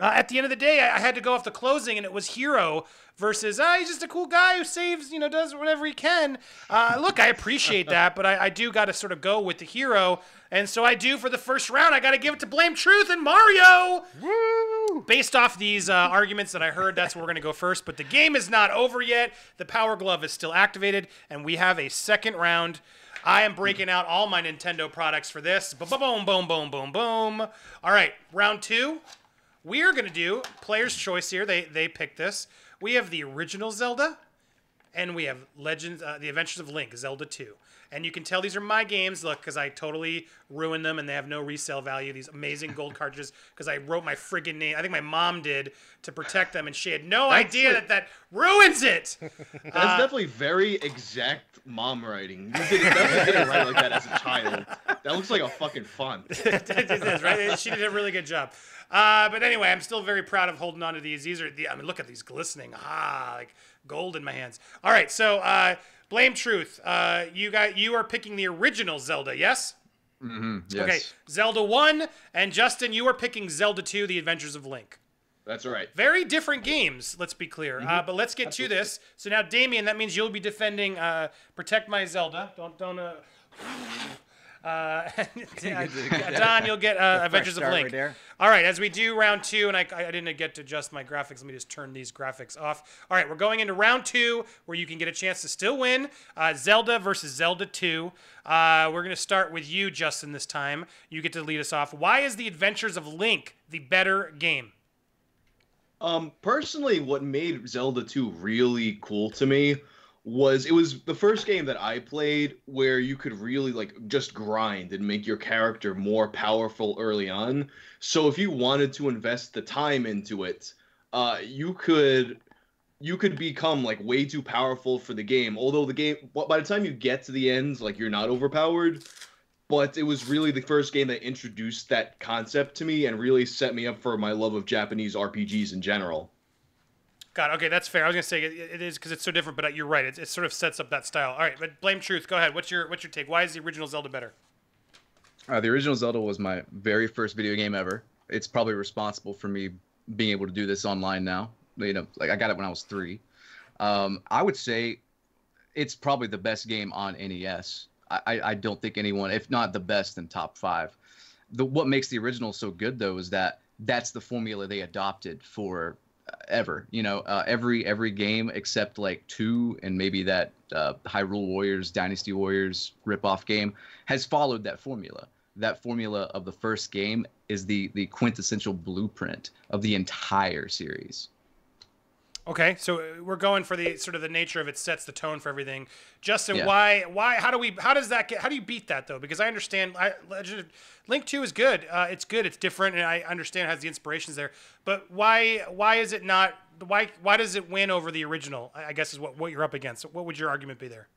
uh, at the end of the day, I, I, had to go off the closing, and it was Hero versus ah, he's just a cool guy who saves, you know, does whatever he can. Uh, look, I appreciate that, but I, I do got to sort of go with the hero, and so I do for the first round. I got to give it to Blame Truth and Mario. Woo! Based off these uh, arguments that I heard, that's where we're gonna go first. But the game is not over yet. The Power Glove is still activated, and we have a second round. I am breaking out all my Nintendo products for this. Boom, boom, boom, boom, boom, boom. All right, round two. We are going to do player's choice here. They they picked this. We have the original Zelda, and we have Legends, uh, The Adventures of Link, Zelda 2. And you can tell these are my games, look, because I totally ruined them and they have no resale value. These amazing gold cartridges, because I wrote my friggin' name. I think my mom did to protect them, and she had no That's idea like, that that ruins it. That's uh, definitely very exact mom writing. You did, definitely didn't write like that as a child. That looks like a fucking font. it is, right? She did a really good job. Uh, but anyway, I'm still very proud of holding on to these. These are the, I mean, look at these glistening, ah, like gold in my hands. All right, so uh, blame truth. Uh, you got you are picking the original Zelda, yes? Mm-hmm, yes. Okay, Zelda one, and Justin, you are picking Zelda two, The Adventures of Link. That's right. Very different games, let's be clear. Mm-hmm. Uh, but let's get Absolutely. to this. So now, Damien, that means you'll be defending uh, Protect My Zelda. Don't don't. Uh, uh, Don, you'll get uh, Adventures of Link. Right All right, as we do round two, and I, I didn't get to adjust my graphics. Let me just turn these graphics off. All right, we're going into round two, where you can get a chance to still win. Uh, Zelda versus Zelda 2. Uh, we're going to start with you, Justin, this time. You get to lead us off. Why is The Adventures of Link the better game? Um, personally, what made Zelda 2 really cool to me was it was the first game that I played where you could really like just grind and make your character more powerful early on. So if you wanted to invest the time into it, uh, you could you could become like way too powerful for the game. Although the game, by the time you get to the end, like you're not overpowered. But it was really the first game that introduced that concept to me and really set me up for my love of Japanese RPGs in general. God, okay, that's fair. I was gonna say it, it is because it's so different, but you're right. It, it sort of sets up that style. All right, but blame truth. Go ahead. What's your what's your take? Why is the original Zelda better? Uh, the original Zelda was my very first video game ever. It's probably responsible for me being able to do this online now. You know, like I got it when I was three. Um, I would say it's probably the best game on NES. I, I don't think anyone, if not the best, in top five. The what makes the original so good though is that that's the formula they adopted for ever. You know, uh, every every game except like two and maybe that uh, Hyrule Warriors, Dynasty Warriors ripoff game has followed that formula. That formula of the first game is the the quintessential blueprint of the entire series. Okay, so uh, we're going for the sort of the nature of it sets the tone for everything. Justin, Yeah. why why how do we how does that get how do you beat that though? Because I understand I, Legend Link Two is good. Uh, it's good. It's different, and I understand it has the inspirations there. But why why is it not why why does it win over the original? I I guess is what what you're up against. What would your argument be there?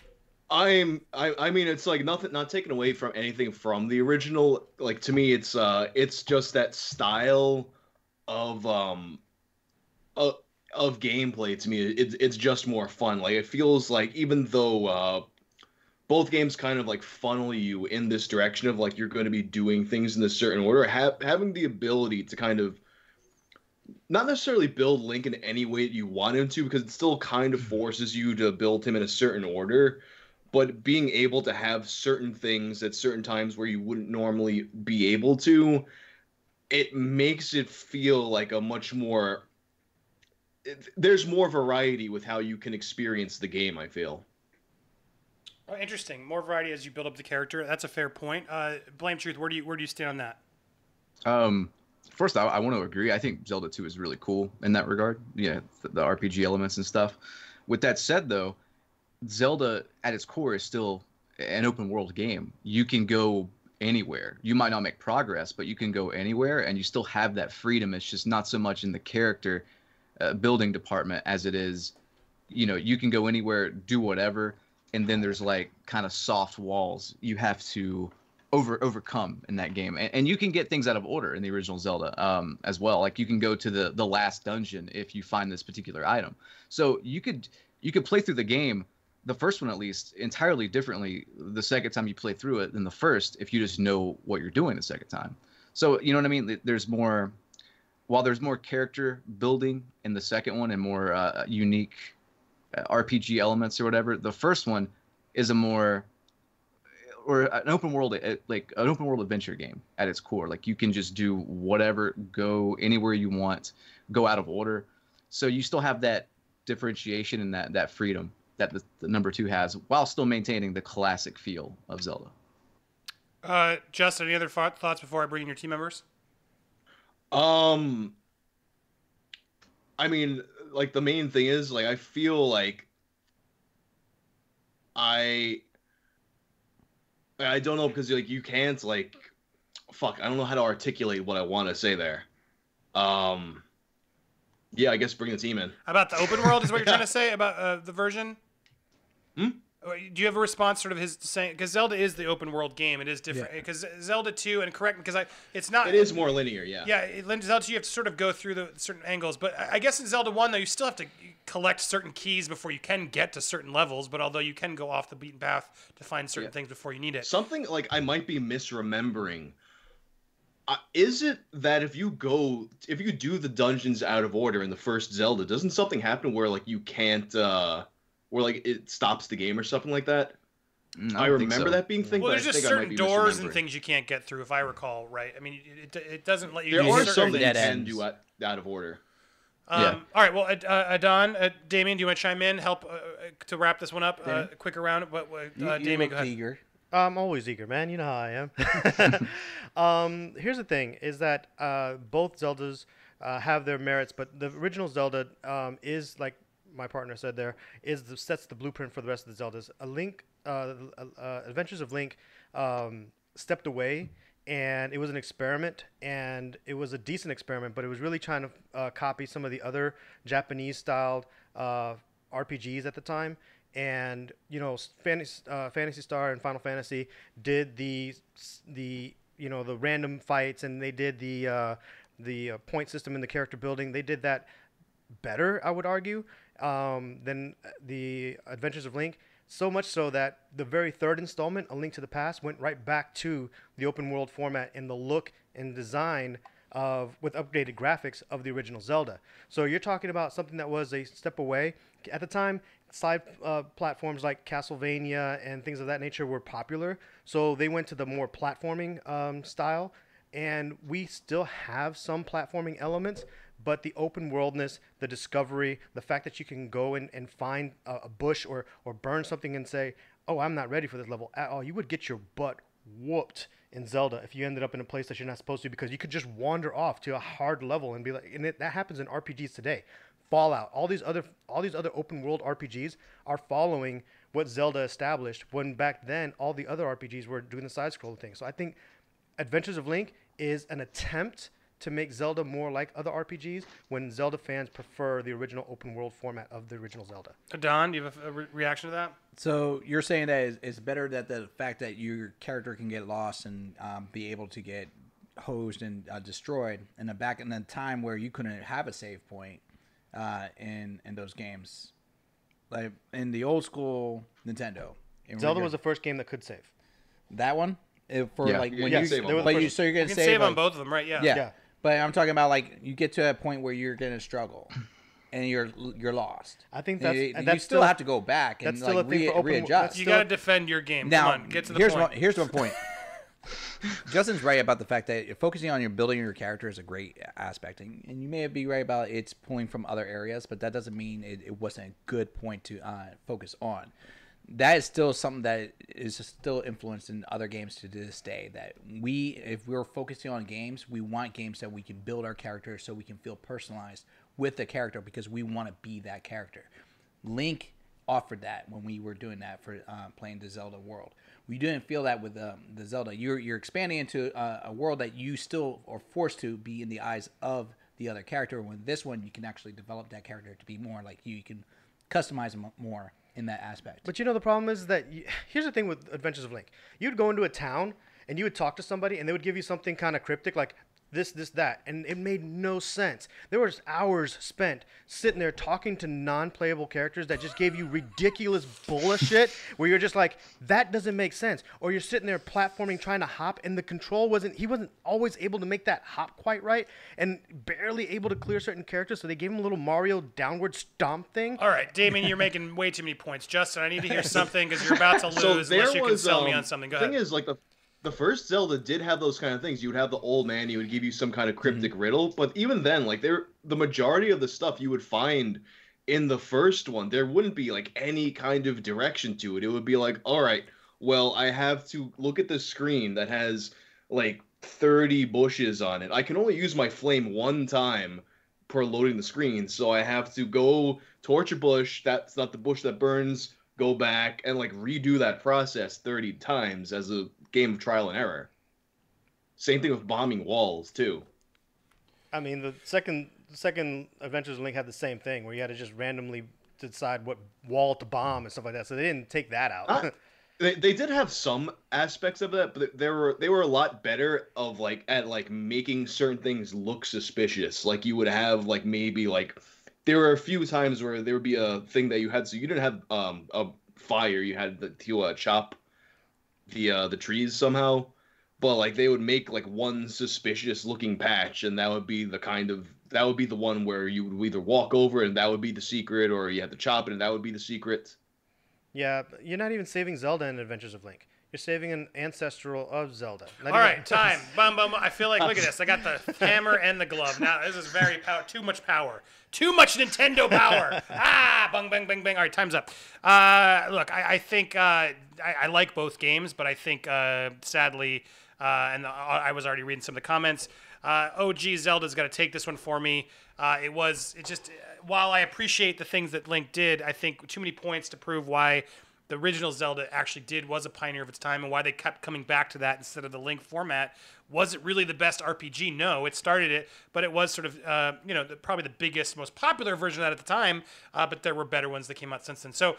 I'm I, I mean it's like nothing not taken away from anything from the original. Like to me it's uh it's just that style of um of, of gameplay to me it's it's just more fun. Like it feels like even though uh both games kind of like funnel you in this direction of like you're going to be doing things in a certain order, ha- having the ability to kind of not necessarily build Link in any way that you want him to, because it still kind of forces you to build him in a certain order. But being able to have certain things at certain times where you wouldn't normally be able to, it makes it feel like a much more. It, there's more variety with how you can experience the game. I feel. Oh, interesting. More variety as you build up the character. That's a fair point. Uh, Blame Truth, where do you where do you stand on that? Um, first, I, I want to agree. I think Zelda 2 is really cool in that regard. Yeah, the, the RPG elements and stuff. With that said, though, Zelda at its core is still an open world game. You can go anywhere. You might not make progress, but you can go anywhere and you still have that freedom. It's just not so much in the character uh, building department as it is, you know, you can go anywhere, do whatever, and then there's like kind of soft walls you have to over overcome in that game. And, and you can get things out of order in the original zelda um, as well. Like you can go to the the last dungeon if you find this particular item. So you could you could play through the game the first one at least entirely differently the second time you play through it than the first if you just know what you're doing the second time. So you know what i mean? There's more while there's more character building in the second one and more uh, unique uh, rpg elements or whatever the first one is a more or an open world uh, like an open world adventure game at its core. Like you can just do whatever go anywhere you want go out of order. So you still have that differentiation and that that freedom that the, the number two has while still maintaining the classic feel of zelda. Uh, Justin, any other thoughts before I bring in your team members? Um, I mean, like the main thing is like I feel like I I don't know because like you can't like fuck I don't know how to articulate what I want to say there. Um, yeah, I guess bring the team in. About the open world is what you're trying to say about uh, the version. Hmm? Do you have a response, sort of his saying? Because Zelda is the open world game. It is different. Because Zelda two, and correct because I, it's not. It is more linear, yeah. Yeah, it- in Zelda 2, you have to sort of go through the certain angles. But I I guess in Zelda 1, though, you still have to collect certain keys before you can get to certain levels. But although you can go off the beaten path to find certain Yeah. things before you need it. Something like I might be misremembering. Uh, is it that if you go, if you do the dungeons out of order in the first Zelda, doesn't something happen where like you can't, uh where like it stops the game or something like that? Mm, I, don't remember so. that being thing. well, but there's I just think certain doors and things you can't get through, if I recall right. I mean, it, it, it doesn't let you. There are some that end you dead ends. out, out of order. Um, Yeah. All right. Well, uh, Adon, uh, Damien, do you want to chime in, help uh, uh, to wrap this one up? Uh, Damien? quicker round. But uh, You, you Damien, look go ahead. eager. I'm always eager, man. You know how I am. um, here's the thing: is that uh, both Zeldas uh, have their merits, but the original Zelda um, is like my partner said there is the, sets the blueprint for the rest of the Zeldas. A Link, uh, uh, Adventures of Link, um, stepped away, and it was an experiment, and it was a decent experiment, but it was really trying to uh, copy some of the other Japanese-styled uh, RPGs at the time and you know fantasy, uh, Phantasy Star and final fantasy did the the you know the random fights and they did the uh, the uh, point system in the character building they did that better i would argue um, than the adventures of link so much so that the very third installment a link to the past went right back to the open world format in the look and design of with updated graphics of the original Zelda. So you're talking about something that was a step away at the time. Side uh, platforms like Castlevania and things of that nature were popular, so they went to the more platforming um, style. And we still have some platforming elements, but the open worldness, the discovery, the fact that you can go in and find a, a bush or or burn something and say, "Oh, I'm not ready for this level at all," you would get your butt whooped in Zelda if you ended up in a place that you're not supposed to because you could just wander off to a hard level and be like, and it, that happens in RPGs today. Fallout, all these other all these other open world RPGs are following what Zelda established when back then all the other RPGs were doing the side scroll thing. So I think Adventures of Link is an attempt to make Zelda more like other RPGs when Zelda fans prefer the original open world format of the original Zelda. Don, do you have a, a re- reaction to that? So you're saying that it's, it's better that the fact that your character can get lost and um, be able to get hosed and uh, destroyed, in then back in the time where you couldn't have a save point uh, in in those games, like in the old school Nintendo. Zelda was the first game that could save. that one If for Yeah. like You when can you, save on They were the but you so you're gonna can save, save on like- both of them, right? Yeah. Yeah. Yeah. But I'm talking about like you get to a point where you're gonna struggle, and you're you're lost. I think And that's- you, and you still still- have to go back and that's still like re- open- readjust. that's You got to defend your game. now, Come on, get to the here's point. One, here's one point. Justin's right about the fact that focusing on your building your character is a great aspect, and, and you may be right about it's pulling from other areas, but that doesn't mean it, it wasn't a good point to uh, focus on. That is still something that is still influenced in other games to this day. That we, if we're focusing on games, we want games that we can build our character so we can feel personalized with the character because we want to be that character. Link offered that when we were doing that for uh, playing the Zelda world. We didn't feel that with um, the Zelda. You're you're expanding into a, a world that you still are forced to be in the eyes of the other character. When this one, you can actually develop that character to be more like you. You can customize more in that aspect. But you know the problem is that you, here's the thing with Adventures of Link. You'd go into a town and you would talk to somebody and they would give you something kind of cryptic like this, this, that, and it made no sense. There was hours spent sitting there talking to non-playable characters that just gave you ridiculous bullshit where you're just like, that doesn't make sense. Or you're sitting there platforming trying to hop and the control wasn't he wasn't always able to make that hop quite right and barely able to clear certain characters, so they gave him a little Mario downward stomp thing. All right, Damien, you're making way too many points. Justin, I need to hear something because you're about to lose so unless there you can was sell me um, on something. Go thing ahead. is like the the first Zelda did have those kind of things. You would have the old man, he would give you some kind of cryptic mm-hmm. riddle, but even then, like there, the majority of the stuff you would find in the first one, there wouldn't be like any kind of direction to it. It would be like, all right, well, I have to look at the screen that has like 30 bushes on it. I can only use my flame one time per loading the screen, so I have to go torch a bush. That's not the bush that burns. Go back and like redo that process 30 times as a game of trial and error. Same thing with bombing walls too. I mean, the second the second Adventures of Link had the same thing where you had to just randomly decide what wall to bomb and stuff like that. So they didn't take that out. Uh, They, they did have some aspects of that, but they were they were a lot better of like at like making certain things look suspicious. Like you would have like maybe like there were a few times where there would be a thing that you had so you didn't have um a fire you had the, to uh, chop the uh the trees somehow but like they would make like one suspicious looking patch and that would be the kind of that would be the one where you would either walk over and that would be the secret or you had to chop it and that would be the secret yeah, you're not even saving Zelda in Adventures of Link. You're saving an ancestral of Zelda. Not All right, time. Bum, bum, I feel like look at this. I got the hammer and the glove. Now this is very power. Too much power. Too much Nintendo power. ah, bang, bang, bang, bang. All right, time's up. Uh, look, I, I think uh, I, I like both games, but I think uh, sadly, uh, and I was already reading some of the comments. Uh, OG Zelda's got to take this one for me. Uh, it was it just while I appreciate the things that Link did, I think too many points to prove why the original Zelda actually did was a pioneer of its time and why they kept coming back to that instead of the Link format. Was it really the best RPG? No, it started it, but it was sort of, uh, you know, the, probably the biggest, most popular version of that at the time. Uh, but there were better ones that came out since then. So,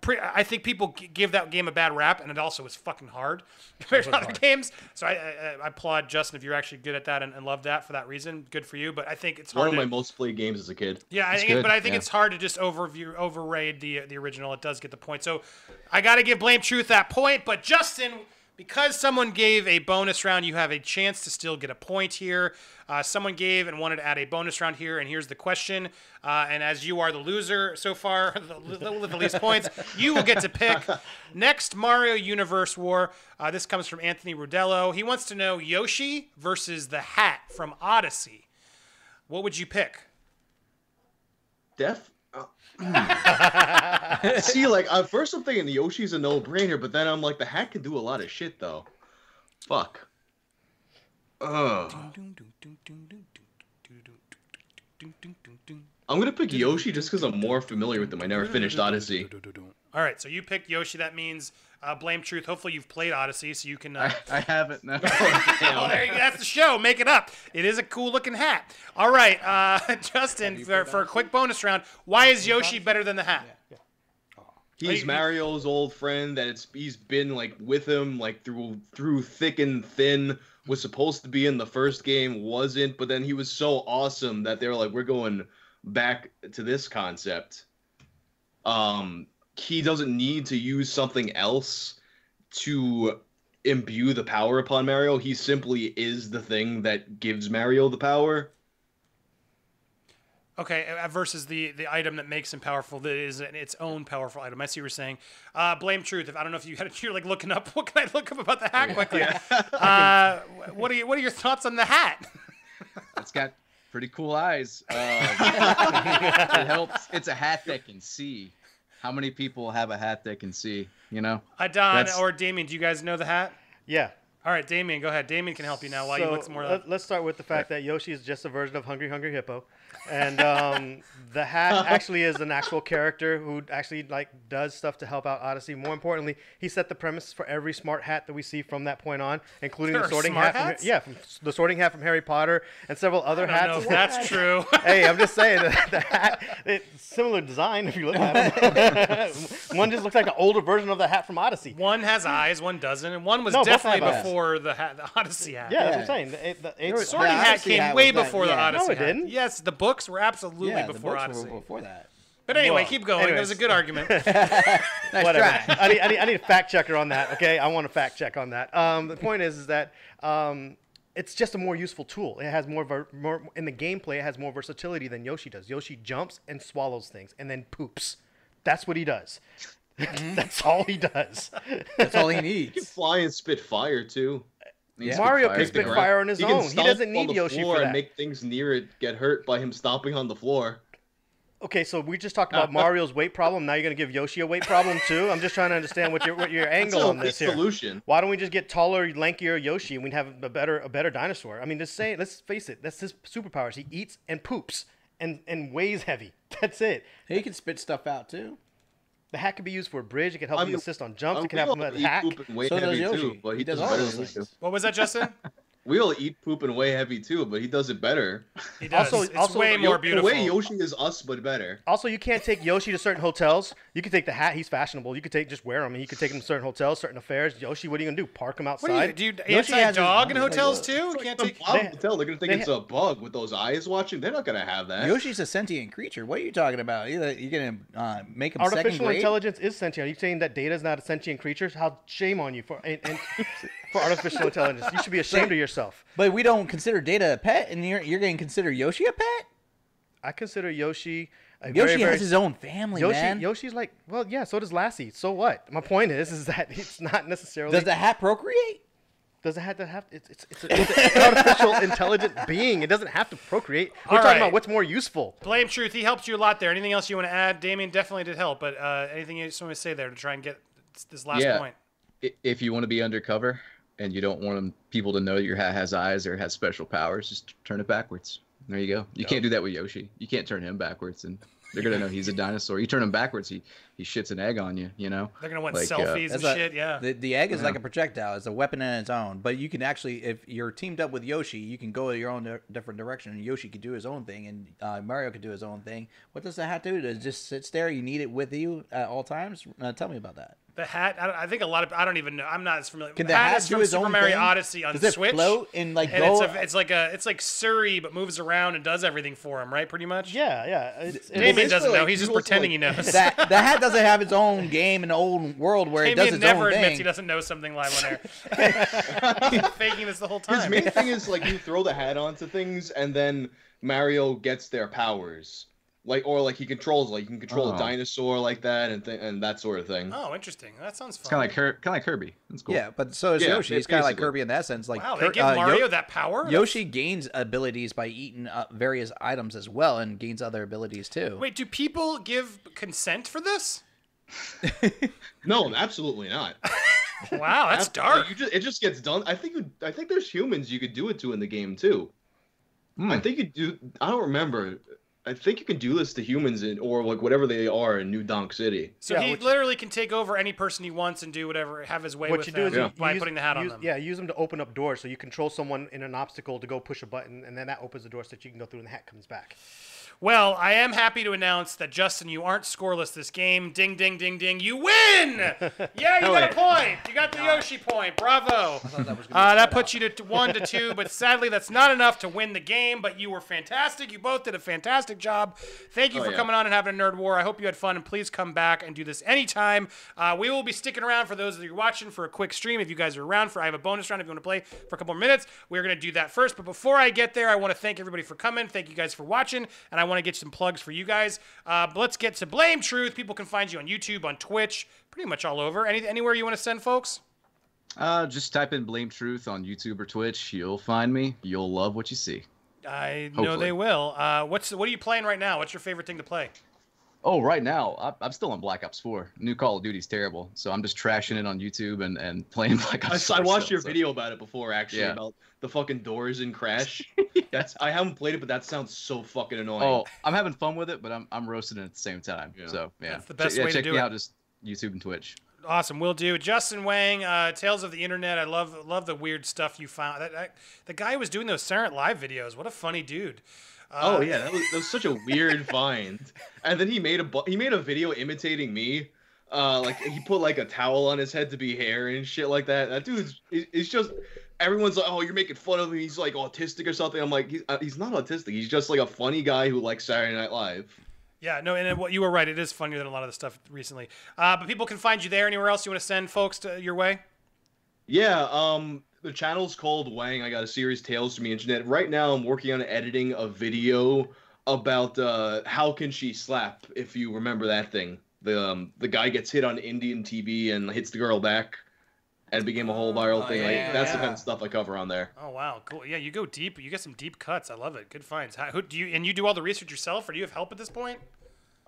pre- I think people g- give that game a bad rap, and it also was fucking hard compared to other games. So I, I, I applaud Justin if you're actually good at that and, and love that for that reason. Good for you. But I think it's one of to, my most played games as a kid yeah, I think, but I think yeah. it's hard to just overview, overrate the the original. It does get the point. So I got to give Blame Truth that point. But Justin, because someone gave a bonus round, you have a chance to still get a point here. Uh, someone gave and wanted to add a bonus round here, and here's the question. Uh, and as you are the loser so far, the, the, with the least points, you will get to pick next Mario Universe War. Uh, this comes from Anthony Rudello. He wants to know Yoshi versus the Hat from Odyssey. what would you pick? Def. Uh, See, like at first I'm thinking Yoshi's a no-brainer, but then I'm like, the hat can do a lot of shit though. Fuck. Ugh. I'm gonna pick Yoshi just because I'm more familiar with him. I never finished Odyssey. All right, so you picked Yoshi. That means uh, blame truth. Hopefully, you've played Odyssey, so you can. Uh, I, I haven't. No. Oh, there you. That's the show. Make it up. It is a cool looking hat. All right, uh, Justin, for, for a quick bonus round, why is Yoshi better than the hat? He's Mario's old friend that it's he's been like with him like through through thick and thin. Was supposed to be in the first game, wasn't, but then he was so awesome that they were like, we're going back to this concept. Um, he doesn't need to use something else to imbue the power upon Mario. He simply is the thing that gives Mario the power. Okay, uh, versus the the item that makes him powerful that is its own powerful item. I see what you're saying. Uh, blame truth. If I don't know if you had you're like looking up. What can I look up about the hat quickly? Uh, what are you What are your thoughts on the hat? It's got pretty cool eyes. Um, it helps. It's a hat that can see. How many people have a hat that can see? You know. Uh, Don That's- or Damien, do you guys know the hat? Yeah. All right, Damien, go ahead. Damien can help you now while you So, look some more. let, us start with the fact that Yoshi is just a version of Hungry Hungry Hippo, and um, the hat actually is an actual character who actually like does stuff to help out Odyssey. More importantly, he set the premise for every smart hat that we see from that point on, including There the sorting smart hat. From, hats? yeah, from the sorting hat from Harry Potter and several other I don't know hats. if that's true. hey, I'm just saying that the hat, it's similar design if you look at it. one just looks like an older version of the hat from Odyssey. one has eyes, one doesn't, and one was No, definitely have eyes. before the hat, the Odyssey hat. Yeah, that's what I'm saying. The, it- the, There it's, was- Sorting The hat Odyssey came hat way was not- before the yeah. Odyssey. No, it hat. didn't. Yes, the books were absolutely yeah, the before books Odyssey. were before that. But anyway, Well, keep going. That was a good argument. Nice Whatever. try. I need, I, need, I need a fact checker on that. Okay, I want a fact check on that. Um, the point is, is that um, it's just a more useful tool. It has more, ver- more in the gameplay. It has more versatility than Yoshi does. Yoshi jumps and swallows things and then poops. That's what he does. That's all he does. That's all he needs. He can fly and spit fire too. He can Mario spit can spit fire on his He own. He doesn't on need the Yoshi floor for and make things near it get hurt by him stomping on the floor. Okay, so we just talked about Mario's weight problem. Now you're gonna give Yoshi a weight problem too. I'm just trying to understand what your what your angle a on this great here. solution. Why don't we just get taller, lankier Yoshi and we'd have a better a better dinosaur? I mean, just say let's face it, that's his superpowers. He eats and poops and and weighs heavy. That's it. He can spit stuff out too. The hat can be used for a bridge. It can help I him mean, assist on jumps. Uh, It can help all him eat hack. poop way So heavy Yoshi. too, but he, He does does better than you. what was that, Justin? We all eat poop and way heavy too, but he does it better. He does. Also- it's also- way more In a beautiful. way, Yoshi is us, but better. Also, you can't take Yoshi to certain hotels. You can take the hat. He's fashionable. You could take just wear him. You could take him to certain hotels, certain affairs. Yoshi, what are you gonna do? Park him what do you do? You Yoshi anti has his- dog in hotels uh, too? You It's can't like take. They- Hotel. They're gonna think they it's a bug with those eyes watching. They're not gonna have that. Yoshi's a sentient creature. What are you talking about? You're, you're gonna uh, make him second Artificial grade? intelligence is sentient. Are you saying that data is not a sentient creature? How shame on you for and, and for artificial intelligence? You should be ashamed of yourself. But we don't consider Data a pet, and you're you're going to consider Yoshi a pet. I consider Yoshi. A Yoshi very, very, has his own family, Yoshi, man. Yoshi's like, well, yeah. So does Lassie. So what? My point is, is that it's not necessarily. Does the hat procreate? does it have to have? It's it's, it's, a, it's an artificial intelligent being. It doesn't have to procreate. We're All talking right. about what's more useful. Blame truth. He helped you a lot there. Anything else you want to add? Damien definitely did help, but uh, anything you just want to say there to try and get this last Yeah. point? I- If you want to be undercover and you don't want people to know your hat has eyes or has special powers, just turn it backwards. There you go. You can't do that with Yoshi. You can't turn him backwards, and they're gonna know he's a dinosaur. You turn him backwards, he he shits an egg on you. You know. They're gonna want Like, uh, selfies and That's a- shit. Yeah. The, the egg is like a projectile. It's a weapon in its own. But you can actually, if you're teamed up with Yoshi, you can go your own di- different direction. And Yoshi could do his own thing, and uh, Mario could do his own thing. What does the hat do? Does it just sits there? You need it with you at all times? Uh, tell me about that. The hat. I, I think a lot of. I don't even know. I'm not as familiar. Can the hat is do from his Super own Mario thing? Odyssey on Does it Switch. float and like and go? it's, a, it's like a it's like Siri, but moves around and does everything for him, right? Pretty much. Yeah, yeah. It's, it's, Damien basically, doesn't know. He's just also, pretending he like- knows. that the hat doesn't have its own game and own world where it does Damien its never own admits thing. he doesn't know something live on air. Faking this the whole time. His main thing is like you throw the hat onto things, and then Mario gets their powers. Like or like he controls like you can control Oh. a dinosaur like that and th- and that sort of thing. Oh, interesting. That sounds fun. It's kind of like Kir- kind of like Kirby. That's cool. Yeah, but so is Yeah, Yoshi. ba- He's kind of like. Kirby in that sense. Like wow, Kir- they give uh, Yo- Mario that power. Yoshi gains abilities by eating uh, various items as well, and gains other abilities too. Wait, do people give consent for this? No, absolutely not. Wow, that's Ab- dark. You just, it just gets done. I think you, I think there's humans you could do it to in the game too. Hmm. I think you do. I don't remember. I think you can do this to humans in or like whatever they are in New Donk City. So Yeah, he which- literally can take over any person he wants and do whatever, have his way what with you do is them you, Yeah. you by use, putting the hat on them. Yeah, use them to open up doors. So you control someone in an obstacle to go push a button, and then that opens the door so that you can go through, and the hat comes back. Well, I am happy to announce that Justin, you aren't scoreless this game. Ding, ding, ding, ding. You win! Yeah, you got a point. You got the Yoshi point. Bravo. Uh, that puts you to one to two, but sadly, that's not enough to win the game. But you were fantastic. You both did a fantastic job. Thank you Oh, for yeah. coming on and having a nerd war. I hope you had fun, and please come back and do this anytime. Uh, we will be sticking around for those of you watching for a quick stream. If you guys are around for, I have a bonus round if you want to play for a couple more minutes. We're going to do that first. But before I get there, I want to thank everybody for coming. Thank you guys for watching, and I want to get some plugs for you guys. Uh, but let's get to Blame Truth. People can find you on YouTube, on Twitch, pretty much all over. Any, anywhere you want to send folks? Uh, just type in Blame Truth on YouTube or Twitch. You'll find me. You'll love what you see. I know they will. Uh, what's what are you playing right now? What's your favorite thing to play? Oh, right now I, I'm still on Black Ops 4. New Call of Duty's terrible, so I'm just trashing it on YouTube and, and playing Black I, Ops. I 4 watched still, your so- video about it before, actually, Yeah. about the fucking doors in Crash. That's I haven't played it, but that sounds so fucking annoying. Oh, I'm having fun with it, but I'm I'm roasting it at the same time. Yeah. So yeah, That's the best Ch- yeah, way to check do me it. out. Just YouTube and Twitch. Awesome, we'll do. Justin Wang, uh, Tales of the Internet. I love love the weird stuff you found. That, that, the guy who was doing those Silent Live videos. What a funny dude. Uh, Oh yeah, that was, that was such a weird find. And then he made a bu- he made a video imitating me. Uh, like he put like a towel on his head to be hair and shit like that. That dude's he's just everyone's like, oh, you're making fun of him. He's like autistic or something. I'm like, he's, uh, he's not autistic. He's just like a funny guy who likes Saturday Night Live. Yeah, no, and what you were right. It is funnier than a lot of the stuff recently. Uh, but people can find you there. Anywhere else you want to send folks to your way? Yeah, um, the channel's called Wang. I got a series Tales from the Internet. Right now, I'm working on editing a video about uh, how can she slap? If you remember that thing, the um, the guy gets hit on Indian TV and hits the girl back, and it became a whole viral Oh, thing. yeah, like, that's the kind of stuff I cover on there. Oh wow, cool. Yeah, you go deep. You get some deep cuts. I love it. Good finds. How, who do you and you do all the research yourself, or do you have help at this point?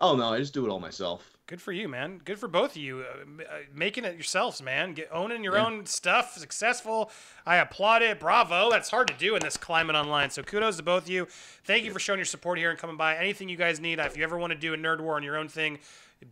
Oh no, I just do it all myself. Good for you, man. Good for both of you. Uh, uh, making it yourselves, man. Get, owning your Yeah. own stuff, successful. I applaud it. Bravo. That's hard to do in this climate online. So kudos to both of you. Thank you for showing your support here and coming by. Anything you guys need, if you ever want to do a nerd war on your own thing,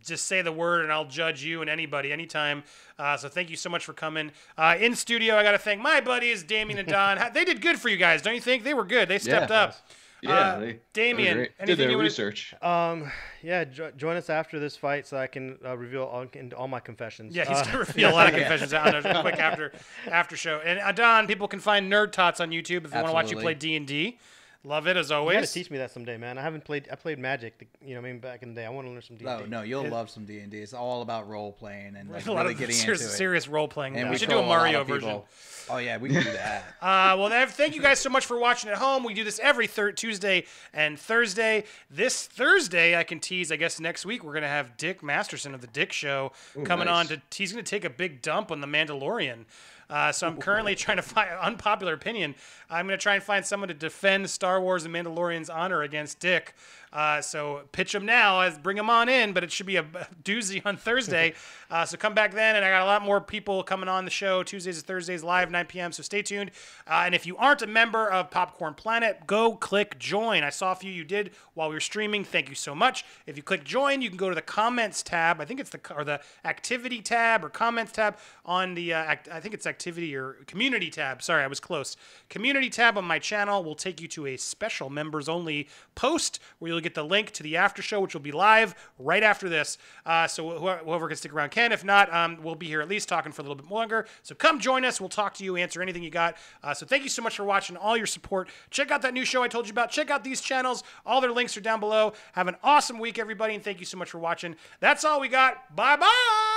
just say the word and I'll judge you and anybody anytime. Uh, so thank you so much for coming. Uh, in studio, I got to thank my buddies, Damien and Don. They did good for you guys, don't you think? They were good. They stepped Yeah. up. Yeah, Uh, they, Damien, they were great. anything did their you wanna- research. Um, yeah, jo- join us after this fight so I can uh, reveal all, into all my confessions. Yeah, he's Uh, gonna reveal a lot of confessions out on a quick after after show. And uh, Don, people can find Nerd Tots on YouTube if you want to watch you play D and D. Love it as always. You gotta teach me that someday, man. I haven't played. I played Magic, you know, I mean, back in the day. I want to learn some D&D. No, no, you'll It- love some D and D. It's all about role playing and like a lot really of getting serious, into it. serious role playing. And we we should do a Mario of version. Oh yeah, we can do that. Uh, well, thank you guys so much for watching at home. We do this every third Tuesday and Thursday. This Thursday, I can tease. I guess next week we're gonna have Dick Masterson of the Dick Show coming nice. on to. He's gonna take a big dump on the Mandalorian. Uh, so I'm currently trying to find unpopular opinion. I'm gonna try and find someone to defend Star Wars and Mandalorian's honor against Dick. Uh, so pitch them now, as bring them on in. But it should be a doozy on Thursday. uh, so come back then, and I got a lot more people coming on the show Tuesdays and Thursdays live 9 p.m. So stay tuned. Uh, and if you aren't a member of Popcorn Planet, go click join. I saw a few you did while we were streaming. Thank you so much. If you click join, you can go to the comments tab. I think it's the or the activity tab or comments tab on the uh, act, I think it's activity or community tab. Sorry, I was close. Community tab on my channel will take you to a special members only post where you'll get the link to the after show, which will be live right after this. Uh, so wh- whoever can stick around can. If not, um, we'll be here at least talking for a little bit longer. So come join us. We'll talk to you, answer anything you got. Uh, so thank you so much for watching, all your support. Check out that new show I told you about. Check out these channels. All their links are down below. Have an awesome week, everybody, and thank you so much for watching. That's all we got. Bye bye.